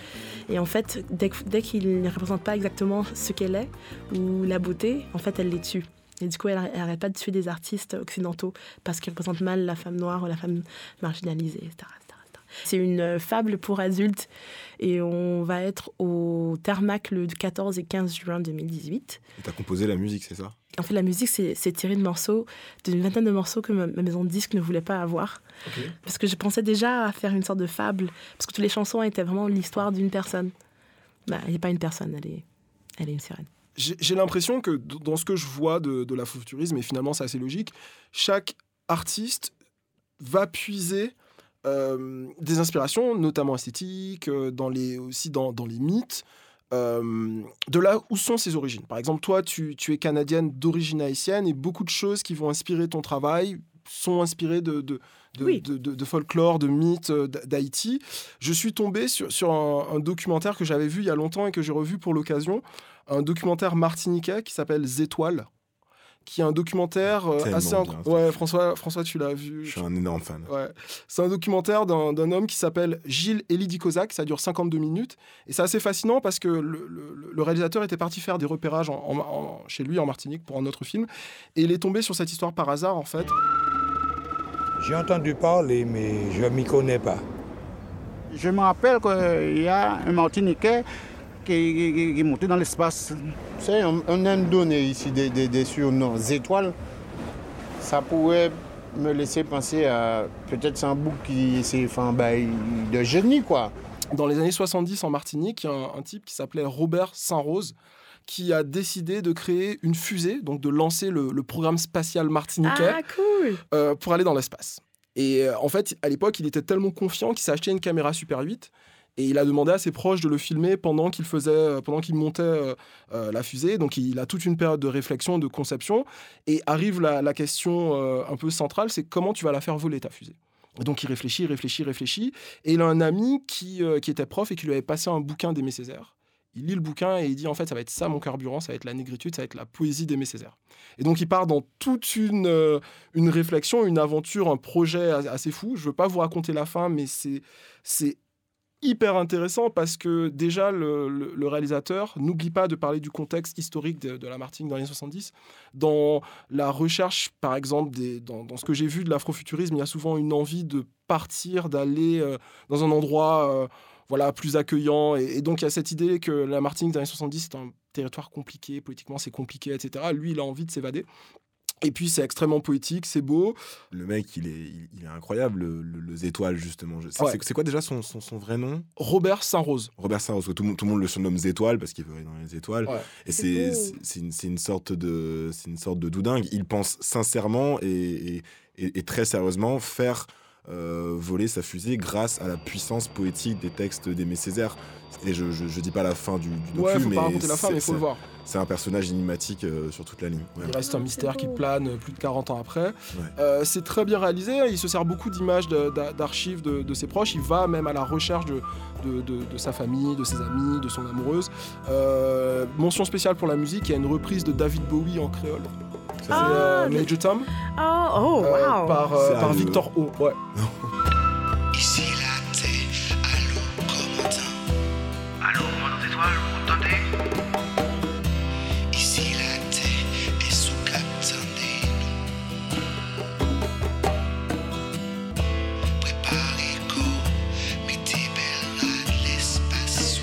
Et en fait, dès, qu'ils ne représentent pas exactement ce qu'elle est, ou la beauté, en fait, elle les tue. Et du coup, elle n'arrête pas de tuer des artistes occidentaux parce qu'ils représentent mal la femme noire ou la femme marginalisée, etc. C'est une euh, fable pour adultes et on va être au Tarmac le 14 et 15 juin 2018. Tu as composé la musique, c'est ça? En fait, la musique, c'est tiré de morceaux, d'une vingtaine de morceaux que ma, ma maison de disques ne voulait pas avoir. Parce que je pensais déjà à faire une sorte de fable, parce que toutes les chansons étaient vraiment l'histoire d'une personne. Bah, elle n'est pas une personne, elle est, elle est une sirène. J'ai l'impression que dans ce que je vois de, de l'afrofuturisme, et finalement c'est assez logique, chaque artiste va puiser euh, des inspirations, notamment esthétiques, euh, dans les, aussi dans, dans les mythes, euh, de là où sont ses origines. Par exemple, toi, tu, tu es canadienne d'origine haïtienne et beaucoup de choses qui vont inspirer ton travail sont inspirées de, de, de, de- de- de folklore, de mythes d'Ha- d'Haïti. Je suis tombé sur, sur un, un documentaire que j'avais vu il y a longtemps et que j'ai revu pour l'occasion, un documentaire martiniquais qui s'appelle Zétoiles, qui est un documentaire euh, assez... bien, incro- ça. Ouais, François, François, tu l'as vu. Je suis un énorme fan. Ouais. C'est un documentaire d'un d'un homme qui s'appelle Gilles Elidi Kozak, ça dure 52 minutes. Et c'est assez fascinant parce que le, le- le réalisateur était parti faire des repérages en- en- en- chez lui en Martinique pour un autre film. Et il est tombé sur cette histoire par hasard, en fait. J'ai entendu parler, mais je ne m'y connais pas. Je me rappelle qu'il y a un Martiniquais qui, qui- est monté dans l'espace. Vous savez, on, on aime donner ici des, des- des surnoms. Étoiles, ça pourrait me laisser penser à peut-être c'est un bouc qui s'est fait un bail de génie, quoi. Dans les années 70 en Martinique, il y a un, un type qui s'appelait Robert Saint-Rose qui a décidé de créer une fusée, donc de lancer le, le programme spatial martiniquais Ah, cool euh, pour aller dans l'espace. Et euh, en fait, à l'époque, il était tellement confiant qu'il s'est acheté une caméra Super 8 et il a demandé à ses proches de le filmer pendant qu'il faisait, euh, pendant qu'il montait euh, euh, la fusée. Donc, il a toute une période de réflexion, de conception. Et arrive la, question un peu centrale, c'est comment tu vas la faire voler ta fusée? Donc, il réfléchit, réfléchit, réfléchit. Et il a un ami qui, qui était prof et qui lui avait passé un bouquin d'Aimé Césaire. Il lit le bouquin et il dit en fait ça va être ça mon carburant, ça va être la négritude, ça va être la poésie d'Aimé Césaire. Et donc il part dans toute une, une réflexion, une aventure, un projet assez fou. Je veux pas vous raconter la fin, mais c'est hyper intéressant parce que déjà, le, réalisateur n'oublie pas de parler du contexte historique de, la Martinique dans les années 70. Dans la recherche, par exemple, des, dans, ce que j'ai vu de l'afrofuturisme, il y a souvent une envie de partir, d'aller euh, dans un endroit euh, voilà, plus accueillant. Et, et donc, il y a cette idée que la Martinique dans les années 70, c'est un territoire compliqué, politiquement, c'est compliqué, etc. Lui, il a envie de s'évader. Et puis, c'est extrêmement poétique, c'est beau. Le mec, il est, il, il est incroyable, le, le- le Zétoile, justement. C'est Ouais. c'est- c'est quoi déjà son, son, son vrai nom? Robert Saint-Rose. Robert Saint-Rose, tout, le monde- tout le monde le surnomme Zétoile parce qu'il veut aller dans les étoiles. Ouais. Et C'est une, sorte de c'est une sorte de doudingue. Il pense sincèrement et, et- et- et très sérieusement faire euh, voler sa fusée grâce à la puissance poétique des textes d'Aimé Césaire. Et je, je, je dis pas la fin du, du Ouais, docu, faut mais c'est- mais faut le c'est- voir. C'est un personnage énigmatique euh, sur toute la ligne. Ouais. Il reste un mystère qui plane plus de 40 ans après. Euh, c'est très bien réalisé. Il se sert beaucoup d'images d'archives de, de ses proches. Il va même à la recherche de, de, de- de sa famille, de ses amis, de son amoureuse. Euh, mention spéciale pour la musique. Il y a une reprise de David Bowie en créole. C'est Ah, euh, le- Major Tom Oh, oh, euh, wow. par, euh, par Victor O. Ouais. Ici la terre, allô, commandant. Allô, commandant étoile, vous m'entendez? Ici la terre est sous capitaine Préparez corps, mettez belle rade l'espace.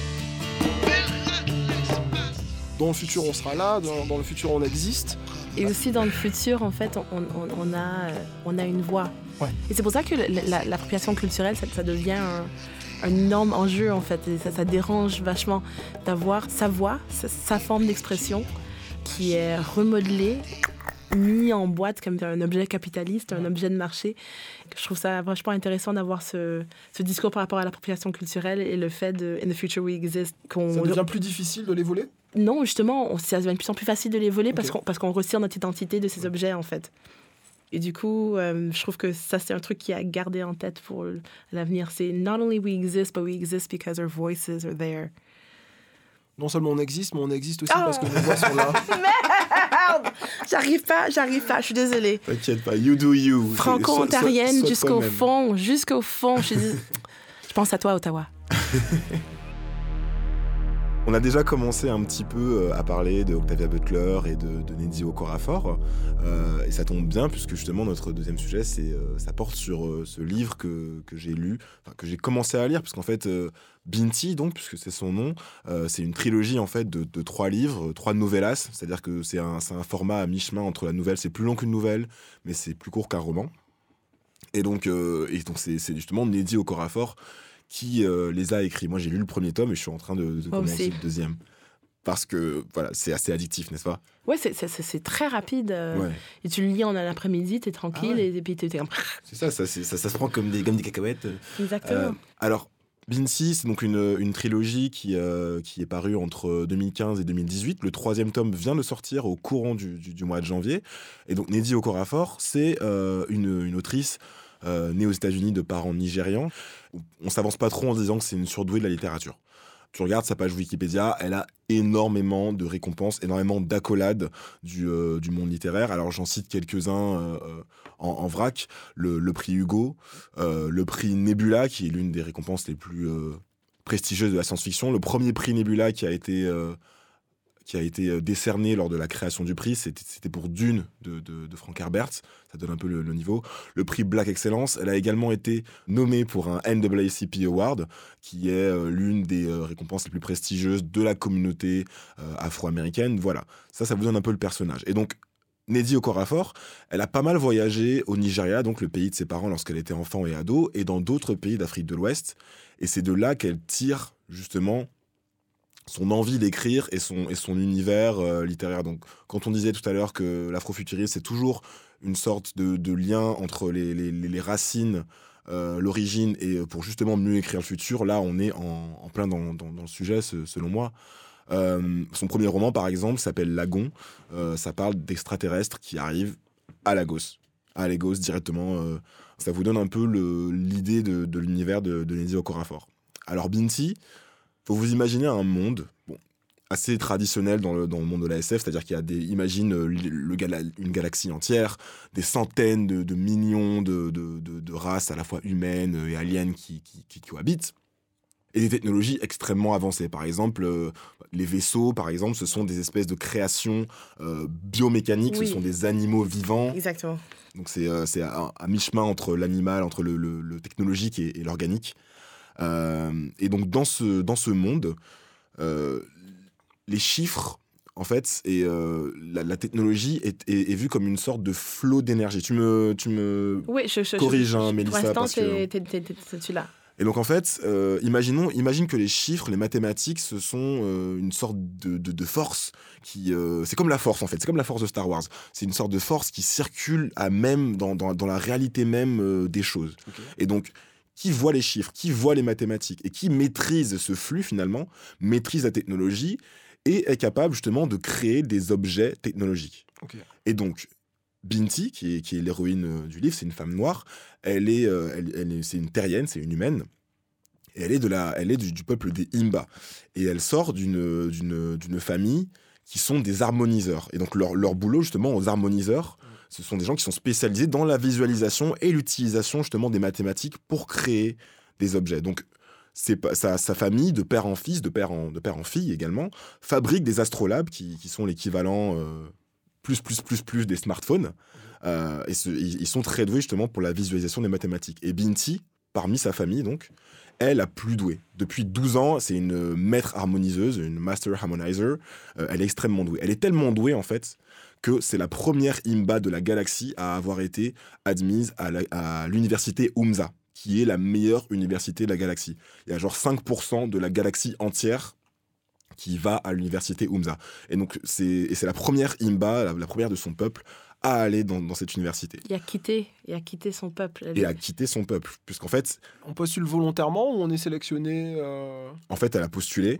Belle rade l'espace. Dans le futur, on sera là. Dans, dans le futur, on existe. Et aussi dans le futur, en fait, on, on- on a, euh, on a une voix. Ouais. Et c'est pour ça que la- la- l'appropriation culturelle, ça, ça devient un, un énorme enjeu, en fait. Et ça, ça dérange vachement d'avoir sa voix, sa, sa forme d'expression qui est remodelée, mis en boîte comme un objet capitaliste, un objet de marché. Je trouve ça vachement intéressant d'avoir ce, ce discours par rapport à l'appropriation culturelle et le fait de In the future we exist qu'on Ça devient plus difficile de les voler? Non, justement, on- ça devient de plus en plus facile de les voler parce Ok. qu'on parce qu'on retire notre identité de ces objets, en fait. Et du coup, euh, je trouve que ça, c'est un truc qui a gardé en tête pour l'avenir. C'est not only we exist, but we exist because our voices are there. Non seulement on existe, mais on existe aussi Ah. parce que nos voix sont là. Merde J'arrive pas, j'arrive pas, je suis désolée. T'inquiète pas, you do you. Franco-ontarienne jusqu'au fond, jusqu'au fond. Je pense à toi, Ottawa. On a déjà commencé un petit peu euh, à parler de Octavia Butler et de, de Nnedi Okorafor, euh, et ça tombe bien puisque justement notre deuxième sujet, c'est, euh, ça porte sur euh, ce livre que, que j'ai lu, enfin, que j'ai commencé à lire, puisqu'en fait, Binti, donc, puisque c'est son nom, c'est une trilogie en fait de, trois livres, trois novellas, c'est-à-dire que c'est un, format à mi-chemin entre la nouvelle, c'est plus long qu'une nouvelle, mais c'est plus court qu'un roman. Et donc, et donc c'est, justement Nnedi Okorafor qui euh, les a écrits. Moi, j'ai lu le premier tome et je suis en train de, de commencer le deuxième. Parce que voilà, c'est assez addictif, n'est-ce pas? Ouais, c'est- très rapide. euh, Ouais. Et tu le lis en un après-midi, t'es tranquille, et, et puis t'es comme... C'est ça, ça, c'est- ça, ça se prend comme des, comme des cacahuètes. Exactement. Euh, alors, Bincy, c'est donc une, une trilogie qui, euh, qui est parue entre 2015 et 2018. Le troisième tome vient de sortir au courant du, du- du mois de janvier. Et donc, Nnedi Okorafor, c'est euh, une, une autrice euh, née aux États-Unis de parents nigérians. On s'avance pas trop en disant que c'est une surdouée de la littérature. Tu regardes sa page Wikipédia, elle a énormément de récompenses, énormément d'accolades du, euh, du monde littéraire. Alors j'en cite quelques-uns euh, en, vrac. Le, le prix Hugo, euh, le prix Nebula, qui est l'une des récompenses les plus prestigieuses de la science-fiction. Le premier prix Nebula qui a été, qui a été euh, décerné lors de la création du prix, c'était pour Dune de, Frank Herbert. Ça donne un peu le, niveau. Le prix Black Excellence, elle a également été nommée pour un NAACP Award, qui est euh, l'une des euh, récompenses les plus prestigieuses de la communauté afro-américaine. Voilà, ça, ça vous donne un peu le personnage. Et donc, Nnedi Okorafor, elle a pas mal voyagé au Nigeria, donc le pays de ses parents lorsqu'elle était enfant et ado, et dans d'autres pays d'Afrique de l'Ouest. Et c'est de là qu'elle tire justement son envie d'écrire et son, et son univers euh, littéraire. Donc, quand on disait tout à l'heure que l'afrofuturisme, c'est toujours une sorte de, de lien entre les, les- les racines, euh, l'origine, et euh, pour justement mieux écrire le futur, là, on est en, plein dans, dans- le sujet, selon moi. Son premier roman, par exemple, s'appelle Lagon. Ça parle d'extraterrestres qui arrivent à Lagos. À Lagos, directement. ça vous donne un peu l'idée de, de l'univers de, de Nnedi Okorafor. Alors, Binti, faut vous imaginer un monde bon, assez traditionnel dans le, dans le monde de la SF, c'est-à-dire qu'il y a des, imagine euh, le- le gala- une galaxie entière, des centaines de, de millions de, de- de- races à la fois humaines et aliens qui, qui- qui cohabitent. et des technologies extrêmement avancées. Par exemple, euh, les vaisseaux, par exemple, ce sont des espèces de créations euh, biomécaniques, Oui. ce sont des animaux vivants. Exactement. Donc c'est euh, à, à mi-chemin entre l'animal, entre le, le- le technologique et, et l'organique. Euh, et donc dans ce, dans ce monde, euh, les chiffres, en fait, et euh, la, la technologie est, est- est vue comme une sorte de flot d'énergie. Tu me, tu me Oui, je, je, corriges, je- hein, je- Mélissa, Pour l'instant, tu là. Et donc en fait, euh, imaginons, imagine que les chiffres, les mathématiques, ce sont euh, une sorte de, de- de force qui, euh, c'est comme la force en fait, c'est comme la force de Star Wars. C'est une sorte de force qui circule à même dans, dans- dans la réalité même euh, des choses. Et donc qui voit les chiffres, qui voit les mathématiques et qui maîtrise ce flux finalement, maîtrise la technologie et est capable justement de créer des objets technologiques. Et donc, Binti, qui est, qui est l'héroïne euh, du livre, c'est une femme noire. Elle est, euh, elle, elle est- c'est une terrienne, c'est une humaine. Et elle est, de la, elle est du, du peuple des Imba. Et elle sort d'une, d'une, d'une famille qui sont des harmoniseurs. Et donc, leur, leur boulot, justement, aux harmoniseurs, ce sont des gens qui sont spécialisés dans la visualisation et l'utilisation, justement, des mathématiques pour créer des objets. Donc, sa, sa famille, de père en fils, de père en, de père en fille également, fabrique des astrolabes qui, sont l'équivalent euh, plus, plus, plus, plus des smartphones. Euh, et ce- ils sont très doués justement pour la visualisation des mathématiques. Et Binti, parmi sa famille, donc, elle a plus douée. Depuis 12 ans, c'est une maître harmoniseuse, une master harmonizer. Euh, elle est extrêmement douée. Elle est tellement douée, en fait, que c'est la première imba de la galaxie à avoir été admise à à l'université Umza, qui est la meilleure université de la galaxie. Il y a genre 5% de la galaxie entière qui va à l'université Umza. Et donc, c'est et c'est la première imba, la, la première de son peuple, à aller dans, dans cette université. Il a quitté, il a quitté son peuple. Et à quitter son peuple. Puisqu'en fait, On postule volontairement ou on est sélectionné euh, en fait, elle a postulé.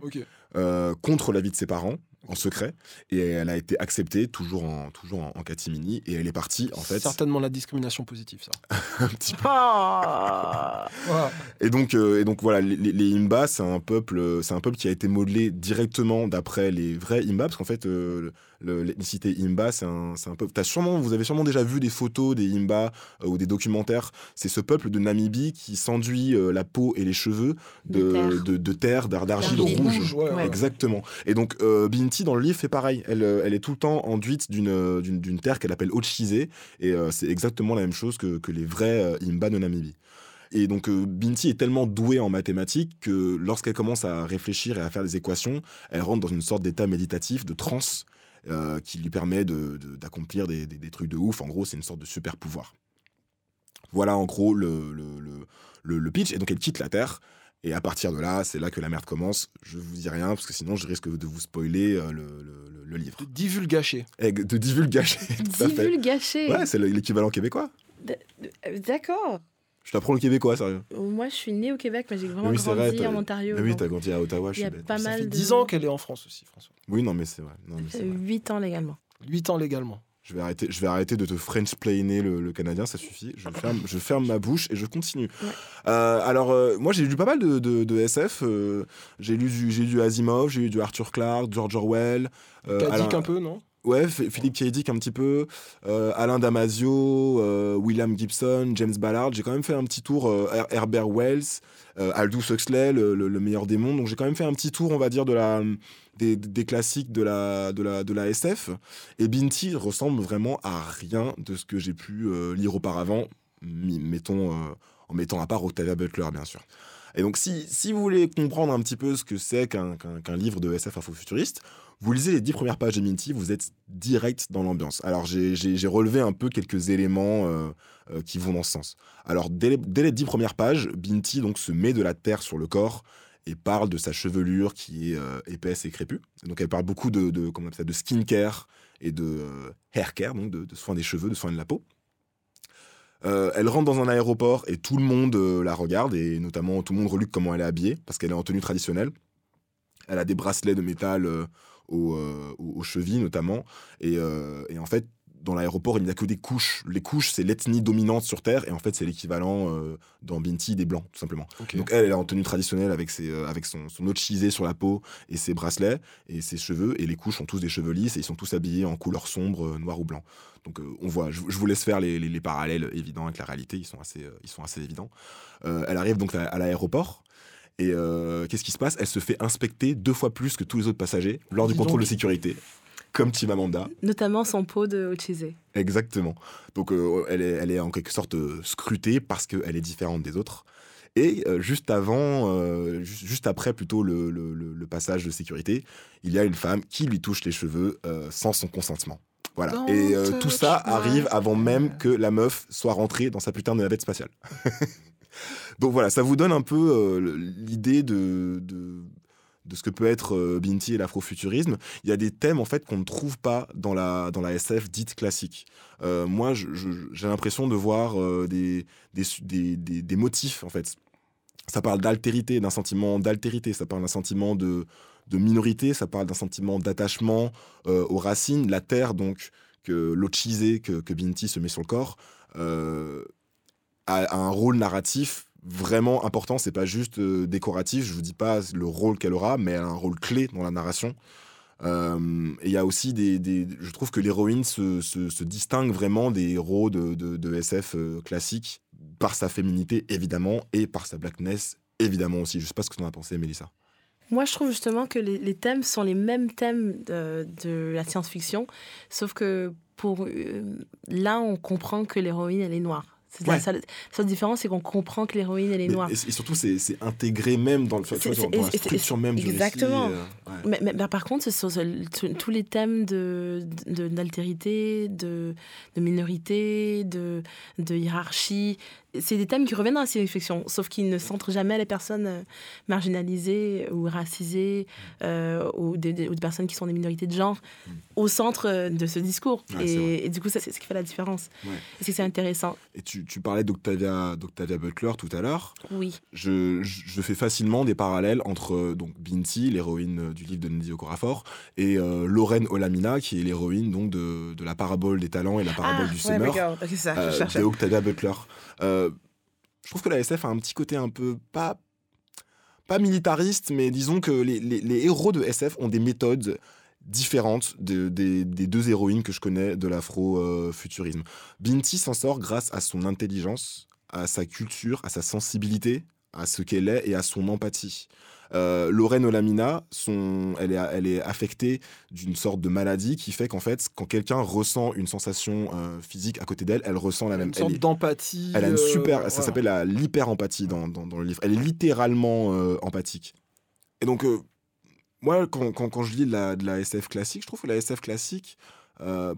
Euh, contre l'avis de ses parents en secret et elle a été acceptée toujours en toujours en, en catimini et elle est partie en fait Certainement la discrimination positive, ça. un petit peu. Ah. Voilà. Et donc, euh, et donc voilà, les, les- Imba, c'est un peuple, c'est un peuple qui a été modelé directement d'après les vrais Imba, parce qu'en fait, euh, le- l'ethnicité Imba, c'est un, c'est un peuple. T'as sûrement, vous avez sûrement déjà vu des photos des Imba euh, ou des documentaires. C'est ce peuple de Namibie qui s'enduit euh, la peau et les cheveux de, De terre. de, de terre, d'ar- d'argile rouge. ouais, Exactement. Et donc, euh, Binti, dans le livre, fait pareil. Elle, euh, est tout le temps enduite d'une euh, terre qu'elle appelle Ochise, et c'est exactement la même chose que, les vrais Imba de Namibie. Et donc, Binti est tellement douée en mathématiques que lorsqu'elle commence à réfléchir et à faire des équations, elle rentre dans une sorte d'état méditatif, de transe, qui lui permet d'accomplir des, trucs de ouf. En gros, c'est une sorte de super pouvoir. Voilà en gros le pitch. Et donc, elle quitte la Terre. Et à partir de là, c'est là que la merde commence. Je vous dis rien, parce que sinon, je risque de vous spoiler euh, le, le- livre. De divulgacher. Et de divulgacher, fait. Divulgacher. Ouais, c'est l'équivalent québécois. Euh, D'accord. Je t'apprends le québécois, sérieux. Moi, je suis née au Québec, mais j'ai vraiment oui, c'est vrai, grandi en Ontario. Mais oui, t'as grandi à Ottawa, je Il y suis a bête. pas Ça mal fait de... 10 ans qu'elle est en France aussi, François. Oui, non, mais c'est vrai. Non, mais c'est Euh, vrai. 8 ans légalement. 8 ans légalement. Je vais arrêter, je vais arrêter de te French-plainer le, le canadien, ça suffit. Je ferme, je ferme ma bouche et je continue. Euh, alors, euh, moi, j'ai lu pas mal de, de- de SF. euh, j'ai lu, du- j'ai lu du Asimov, j'ai lu du Arthur Clarke, George Orwell. euh, Alain- un peu, non? Ouais, Philippe K. Dick un petit peu, euh, Alain Damasio, euh, William Gibson, James Ballard. J'ai quand même fait un petit tour, euh, Her- Herbert Wells, euh, Aldous Huxley, le, le- le meilleur des mondes. Donc j'ai quand même fait un petit tour, on va dire, de la, des, classiques de la, SF. Et Binti ressemble vraiment à rien de ce que j'ai pu euh, lire auparavant, mettons, euh, en mettant à part Octavia Butler, bien sûr. Et donc, si, si vous voulez comprendre un petit peu ce que c'est qu'un livre de SF afrofuturiste, vous lisez les dix premières pages de Minty, vous êtes direct dans l'ambiance. Alors, j'ai- relevé un peu quelques éléments euh, qui vont dans ce sens. Alors, dès les, dès les dix premières pages, Binti donc, se met de la terre sur le corps et parle de sa chevelure qui est euh, épaisse et crépue. Donc, elle parle beaucoup de, comment on appelle ça, de skincare et de euh, hair care, donc de, de soins des cheveux, de soins de la peau. Euh, elle rentre dans un aéroport et tout le monde la regarde, et notamment tout le monde reluque comment elle est habillée, parce qu'elle est en tenue traditionnelle. Elle a des bracelets de métal aux, chevilles, notamment. Et en fait, dans l'aéroport, il n'y a que des couches. Les couches, c'est l'ethnie dominante sur Terre, et en fait, c'est l'équivalent euh, dans Binti des Blancs, tout simplement. Donc elle, elle est en tenue traditionnelle avec, ses, euh, avec son, son ochisé sur la peau et ses bracelets et ses cheveux. Et les couches ont tous des cheveux lisses et ils sont tous habillés en couleur sombre, euh, noir ou blanc. Donc euh, on voit, je, je vous laisse faire les, les- les parallèles évidents avec la réalité, ils sont assez, euh, ils sont assez évidents. Elle arrive donc à, à l'aéroport Et euh, qu'est-ce qui se passe? Elle se fait inspecter deux fois plus que tous les autres passagers lors du contrôle donc. de sécurité, comme Chimamanda. Notamment son pot de Ochise. Exactement. Donc euh, elle, est, elle est en quelque sorte euh, scrutée parce qu'elle est différente des autres. Et euh, juste avant, euh, ju- juste après plutôt le, le- passage de sécurité, il y a une femme qui lui touche les cheveux sans son consentement. Voilà. Don't Et tout ça arrive avant même que la meuf soit rentrée dans sa putain de navette spatiale. Donc voilà, ça vous donne un peu l'idée de, de, de ce que peut être euh, Binti et l'afrofuturisme. Il y a des thèmes en fait qu'on ne trouve pas dans la, dans la SF dite classique. Euh, moi, j'ai l'impression de voir euh, des, des, motifs en fait. Ça parle d'altérité, d'un sentiment d'altérité, ça parle d'un sentiment de, minorité, ça parle d'un sentiment d'attachement aux racines, la terre donc que l'Ochise, que, que Binti se met sur le corps, a un rôle narratif vraiment important. C'est pas juste euh, décoratif. Je vous dis pas le rôle qu'elle aura, mais elle a un rôle clé dans la narration. Euh, et il y a aussi des, Je trouve que l'héroïne se, se- distingue vraiment des héros de, de- SF euh, classiques par sa féminité, évidemment, et par sa blackness, évidemment aussi. Je sais pas ce que tu en as pensé, Mélissa. Moi, je trouve justement que les, thèmes sont les mêmes thèmes de, la science-fiction, sauf que pour là, on comprend que l'héroïne, elle est noire. Ouais. la seule, différence, c'est qu'on comprend que l'héroïne, elle est noire. et, et surtout, c'est intégré même dans, le, tu vois, dans- la structure même du Exactement. récit. euh, ouais. mais, mais- par contre, ce sont ce- tous- les thèmes de de- d'altérité, de, de minorité, de, de hiérarchie, c'est des thèmes qui reviennent dans la science-fiction, sauf qu'ils ne centrent jamais les personnes euh, marginalisées ou racisées euh, ou, des, des- ou des personnes qui sont des minorités de genre au centre euh, de ce discours. Ouais, et, et du coup, ça, c'est ce qui fait la différence. Ouais. Et c'est que c'est intéressant? Et tu, tu parlais d'Octavia Butler tout à l'heure. Oui. Je, fais facilement des parallèles entre donc Binti, l'héroïne du livre de Nnedi Okorafor, et euh, Lorraine Olamina, qui est l'héroïne donc de, de la parabole des talents et la parabole Ah, du ouais, semeur d'accord. Ok, c'est ça, je euh, de Octavia Butler. Euh, je trouve que la SF a un petit côté un peu pas pas militariste, mais disons que les, les- héros de SF ont des méthodes différentes de- des, des deux héroïnes que je connais de l'afro-futurisme. Binti s'en sort grâce à son intelligence, à sa culture, à sa sensibilité, à ce qu'elle est et à son empathie. Euh, Lorraine Olamina, son, elle, est, elle est affectée d'une sorte de maladie qui fait qu'en fait, quand quelqu'un ressent une sensation euh, physique à côté d'elle, elle ressent la même. Une sorte d'empathie. elle a une euh, super. voilà. Ça s'appelle la- l'hyper-empathie dans, dans, dans le livre. Elle est littéralement euh, empathique. Et donc, moi, quand, quand, quand je lis de la, de la SF classique, je trouve que la SF classique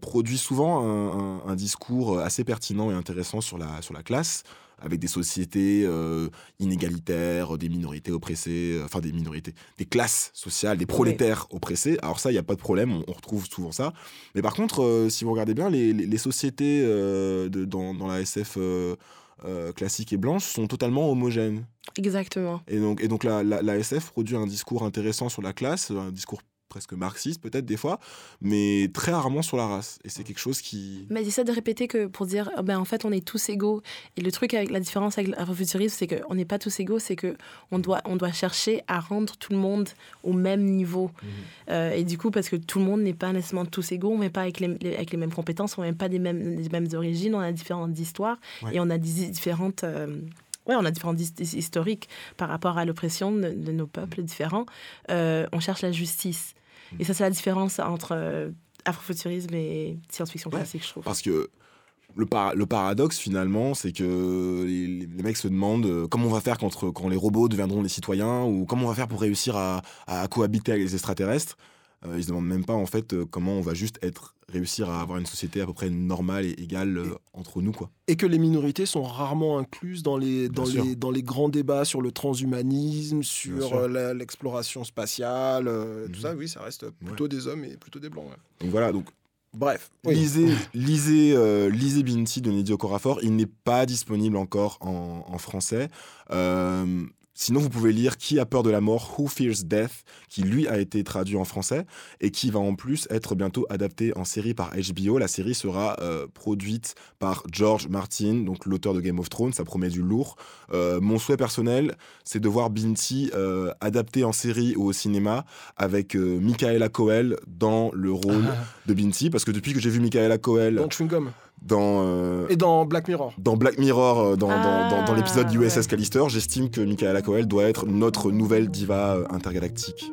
produit souvent un, un- un discours assez pertinent et intéressant sur la, sur la classe, avec des sociétés euh, inégalitaires, des minorités oppressées, euh, enfin des minorités, des classes sociales, des prolétaires oppressés. Alors ça, il n'y a pas de problème, on, on retrouve souvent ça. Mais par contre, euh, si vous regardez bien, les, les- les sociétés de- dans, dans la SF euh, euh, classique et blanche sont totalement homogènes. Exactement. Et donc, et donc la, la, la SF produit un discours intéressant sur la classe, un discours presque marxiste peut-être des fois, mais très rarement sur la race. Et c'est quelque chose qui... Mais j'essaie de répéter que pour dire, oh ben en fait, on est tous égaux. Et le truc avec la différence avec l'afrofuturisme, c'est qu'on n'est pas tous égaux, c'est que on doit, on doit chercher à rendre tout le monde au même niveau. Euh, et du coup, parce que tout le monde n'est pas nécessairement tous égaux, on n'est pas avec les, les- avec les mêmes compétences, on n'est pas des mêmes, des mêmes origines, on a différentes histoires Ouais. et on a des différentes. euh, Ouais, on a his- historiques par rapport à l'oppression de, de nos peuples différents. Euh, on cherche la justice. Et ça, c'est la différence entre euh, afrofuturisme et science-fiction classique, je trouve. Parce que le, par- le paradoxe finalement, c'est que les, les mecs se demandent euh, comment on va faire quand, quand les robots deviendront des citoyens, ou comment on va faire pour réussir à, à cohabiter avec les extraterrestres. Euh, ils se demandent même pas en fait euh, comment on va juste être réussir à avoir une société à peu près normale et égale euh, entre nous quoi. Et que les minorités sont rarement incluses dans les, dans, les, dans les grands débats sur le transhumanisme, sur. Mhm. euh, l'exploration spatiale, euh, tout ça, oui, ça reste plutôt des hommes et plutôt des blancs. ouais. Donc voilà, donc Bref. oui. lisez, lisez, euh, lisez Binti de Nnedi Okorafor. Il n'est pas disponible encore en, en français. Euh, sinon, vous pouvez lire Qui a peur de la mort, Who Fears Death, qui lui a été traduit en français et qui va en plus être bientôt adapté en série par HBO. La série sera euh, produite par George Martin, donc l'auteur de Game of Thrones. Ça promet du lourd. Euh, mon souhait personnel, c'est de voir Binti euh, adapté en série ou au cinéma avec Michaela Coel dans le rôle Ah. de Binti, parce que depuis que j'ai vu Michaela Coel Dans Chewing Gum. Dans euh, Et dans Black Mirror. dans Black Mirror, euh, dans, dans- dans- dans l'épisode Ah, USS ouais. Callister, j'estime que Michaela Coel doit être notre nouvelle diva euh, intergalactique.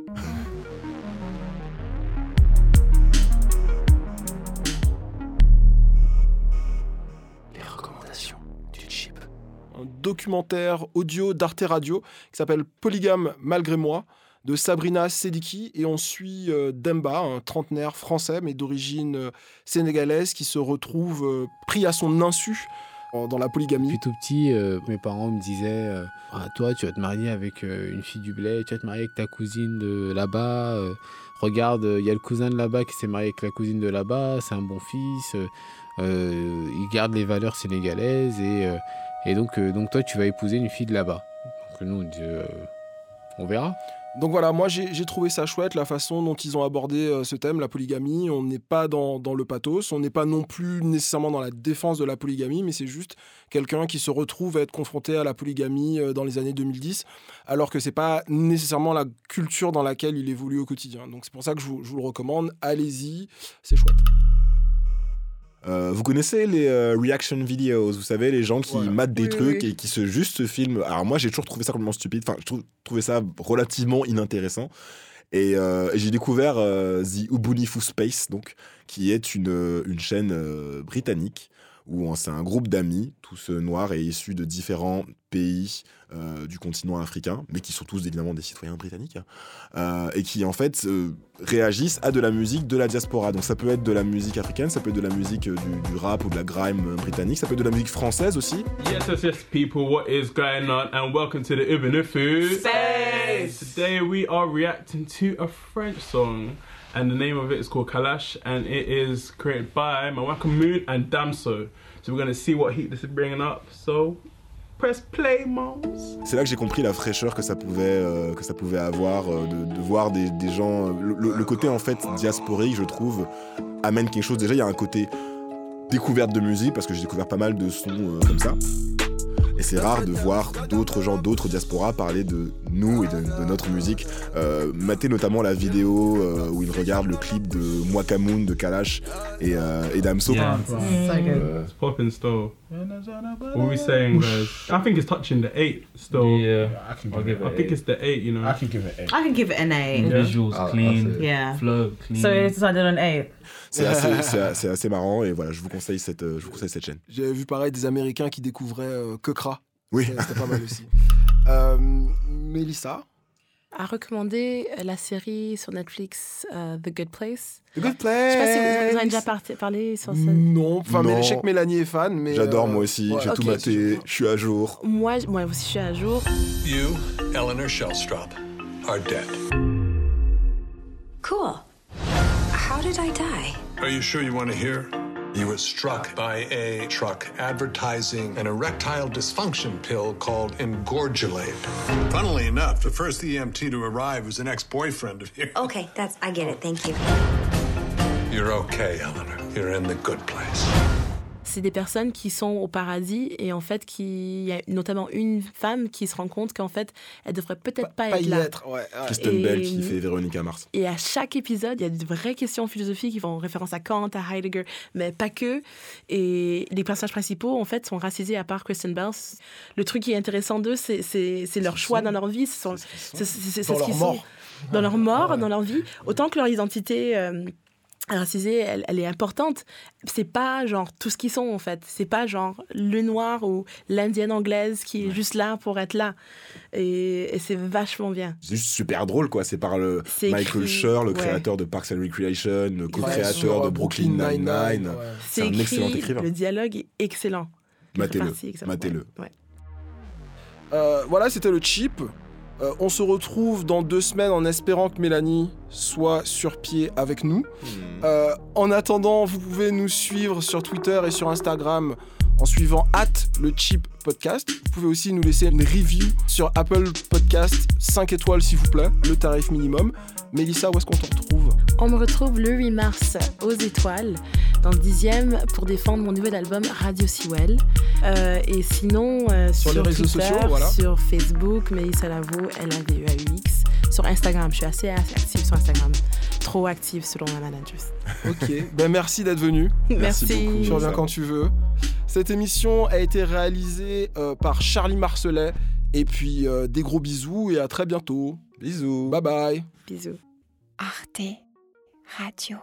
Les recommandations du chip. Un documentaire audio d'Arte Radio qui s'appelle Polygame malgré moi de Sabrina Sediki et on suit euh, Demba, un trentenaire français mais d'origine euh, sénégalaise qui se retrouve euh, pris à son insu dans la polygamie. Depuis tout petit, mes parents me disaient Ah, Toi, tu vas te marier avec une fille du bled, tu vas te marier avec ta cousine de là-bas. regarde, il y a le cousin de là-bas qui s'est marié avec la cousine de là-bas, c'est un bon fils. il garde les valeurs sénégalaises et, donc, donc, toi, tu vas épouser une fille de là-bas. Donc, nous, on dit On verra. Donc voilà, moi j'ai trouvé ça chouette la façon dont ils ont abordé euh, ce thème, la polygamie. On n'est pas dans, dans le pathos, on n'est pas non plus nécessairement dans la défense de la polygamie, mais c'est juste quelqu'un qui se retrouve à être confronté à la polygamie euh, dans les années 2010, alors que c'est pas nécessairement la culture dans laquelle il évolue au quotidien. Donc c'est pour ça que je je vous le recommande. Allez-y, c'est chouette. Euh, vous connaissez les euh, reaction videos, vous savez, les gens qui matent des Oui, trucs oui. et qui se juste se filment. Alors moi, j'ai toujours trouvé ça complètement stupide. Enfin, je trou- trouvais ça relativement inintéressant. Et euh, j'ai découvert euh, The Ubuntu Space, donc, qui est une, une chaîne euh, britannique où c'est un groupe d'amis, tous euh, noirs et issus de différents pays euh, du continent africain, mais qui sont tous évidemment des citoyens britanniques, euh, et qui en fait euh, réagissent à de la musique de la diaspora. Donc ça peut être de la musique africaine, ça peut être de la musique du, du rap ou de la grime britannique, ça peut être de la musique française aussi. Yes, yes, yes, people, what is going on? And welcome to the Space. Today we are reacting to a French song, and the name of it is called Kalash, and it is created by Mawaka Moon and Damso. So we're gonna see what heat this is bringing up. So press play, moms. C'est là que j'ai compris la fraîcheur que ça pouvait, euh, que ça pouvait avoir, euh, de, de voir des, des gens. euh, le, le- côté en fait diasporique, je trouve, amène quelque chose. Déjà, il y a un côté découverte de musique, parce que j'ai découvert pas mal de sons euh, comme ça. Et c'est rare de voir d'autres gens, d'autres diasporas parler de nous et de, de notre musique. Euh, mater notamment la vidéo euh, où ils regardent le clip de Mwakamoon de Kalash et, euh, et Damso. Yeah. It's popping still. What are we saying, guys? I think it's touching the eight still. Yeah, I can give it I an think eight. it's the eight. You know? I can give it eight. I can give it an A. Yeah. Visuals I'll- I'll clean, Yeah. flow clean. So it's decided on eight? C'est assez, marrant et voilà, je vous conseille cette, euh, je vous conseille cette chaîne. J'avais vu pareil des Américains qui découvraient euh, Kekra. Oui. C'était pas mal aussi. Euh, Mélissa À recommander euh, la série sur Netflix euh, The Good Place. The Good Je sais pas si vous- vous, en avez Place. déjà par- parlé sur ça. Non, enfin, mais je sais que Mélanie est fan, mais. J'adore euh, moi aussi, ouais. j'ai tout maté, je suis à jour. Moi, moi aussi, je suis à jour. You, Eleanor Shellstrop, are dead. Cool. How did I die? Are you sure you want to hear? You were struck by a truck advertising an erectile dysfunction pill called Engorgulate. Funnily enough, the first EMT to arrive was an ex-boyfriend of yours. Okay, that's I get it. Thank you. You're okay, Eleanor. You're in the good place. C'est des personnes qui sont au paradis et en fait, qui... il y a notamment une femme qui se rend compte qu'en fait, elle devrait peut-être pas, Pas être y là. être, ouais. ouais. Kristen Et- Bell qui fait Véronica Mars. Et à chaque épisode, il y a de vraies questions philosophiques qui font référence à Kant, à Heidegger, mais pas que. Et les personnages principaux, en fait, sont racisés à part Kristen Bell. Le truc qui est intéressant d'eux, c'est, c'est, c'est leur choix dans leur vie. C'est, Dans ce leur qu'ils mort. sont. Dans leur mort, dans leur vie. Autant que leur identité. euh, racisée, elle, elle est importante. C'est pas genre tout ce qu'ils sont en fait. C'est pas genre le noir ou l'indienne anglaise qui est juste là pour être là. Et, et c'est vachement bien. C'est juste super drôle, quoi. C'est par le Michael écrit, Schur, le ouais. créateur de Parks and Recreation, le co-créateur euh, de Brooklyn Brooklyn Nine-Nine. Nine-Nine, ouais. C'est un écrit, excellent écrivain. Le dialogue est excellent. Matez-le. Euh, voilà, c'était le chip. Euh, on se retrouve dans deux semaines en espérant que Mélanie soit sur pied avec nous. Euh, en attendant, vous pouvez nous suivre sur Twitter et sur Instagram en suivant at le chip podcast. Vous pouvez aussi nous laisser une review sur Apple Podcast 5 étoiles s'il vous plaît, le tarif minimum. Mélissa, où est-ce qu'on te retrouve? On me retrouve le 8 mars aux Étoiles, dans le 10e, pour défendre mon nouvel album Radio Sewell. Euh, et sinon, euh, Sur sur, les réseaux Twitter, sociaux, voilà. sur Facebook, Mélissa Lavo, L-A-V-E-A-U-X. Sur Instagram, je suis assez, assez active sur Instagram. trop active selon la manager. Ok, ben merci d'être venu. Merci Merci. beaucoup. Tu reviens quand tu veux. Cette émission a été réalisée euh, par Charlie Marcelet. Et puis euh, des gros bisous et à très bientôt. Bisous. Bye bye. Bisous. Arte Radio.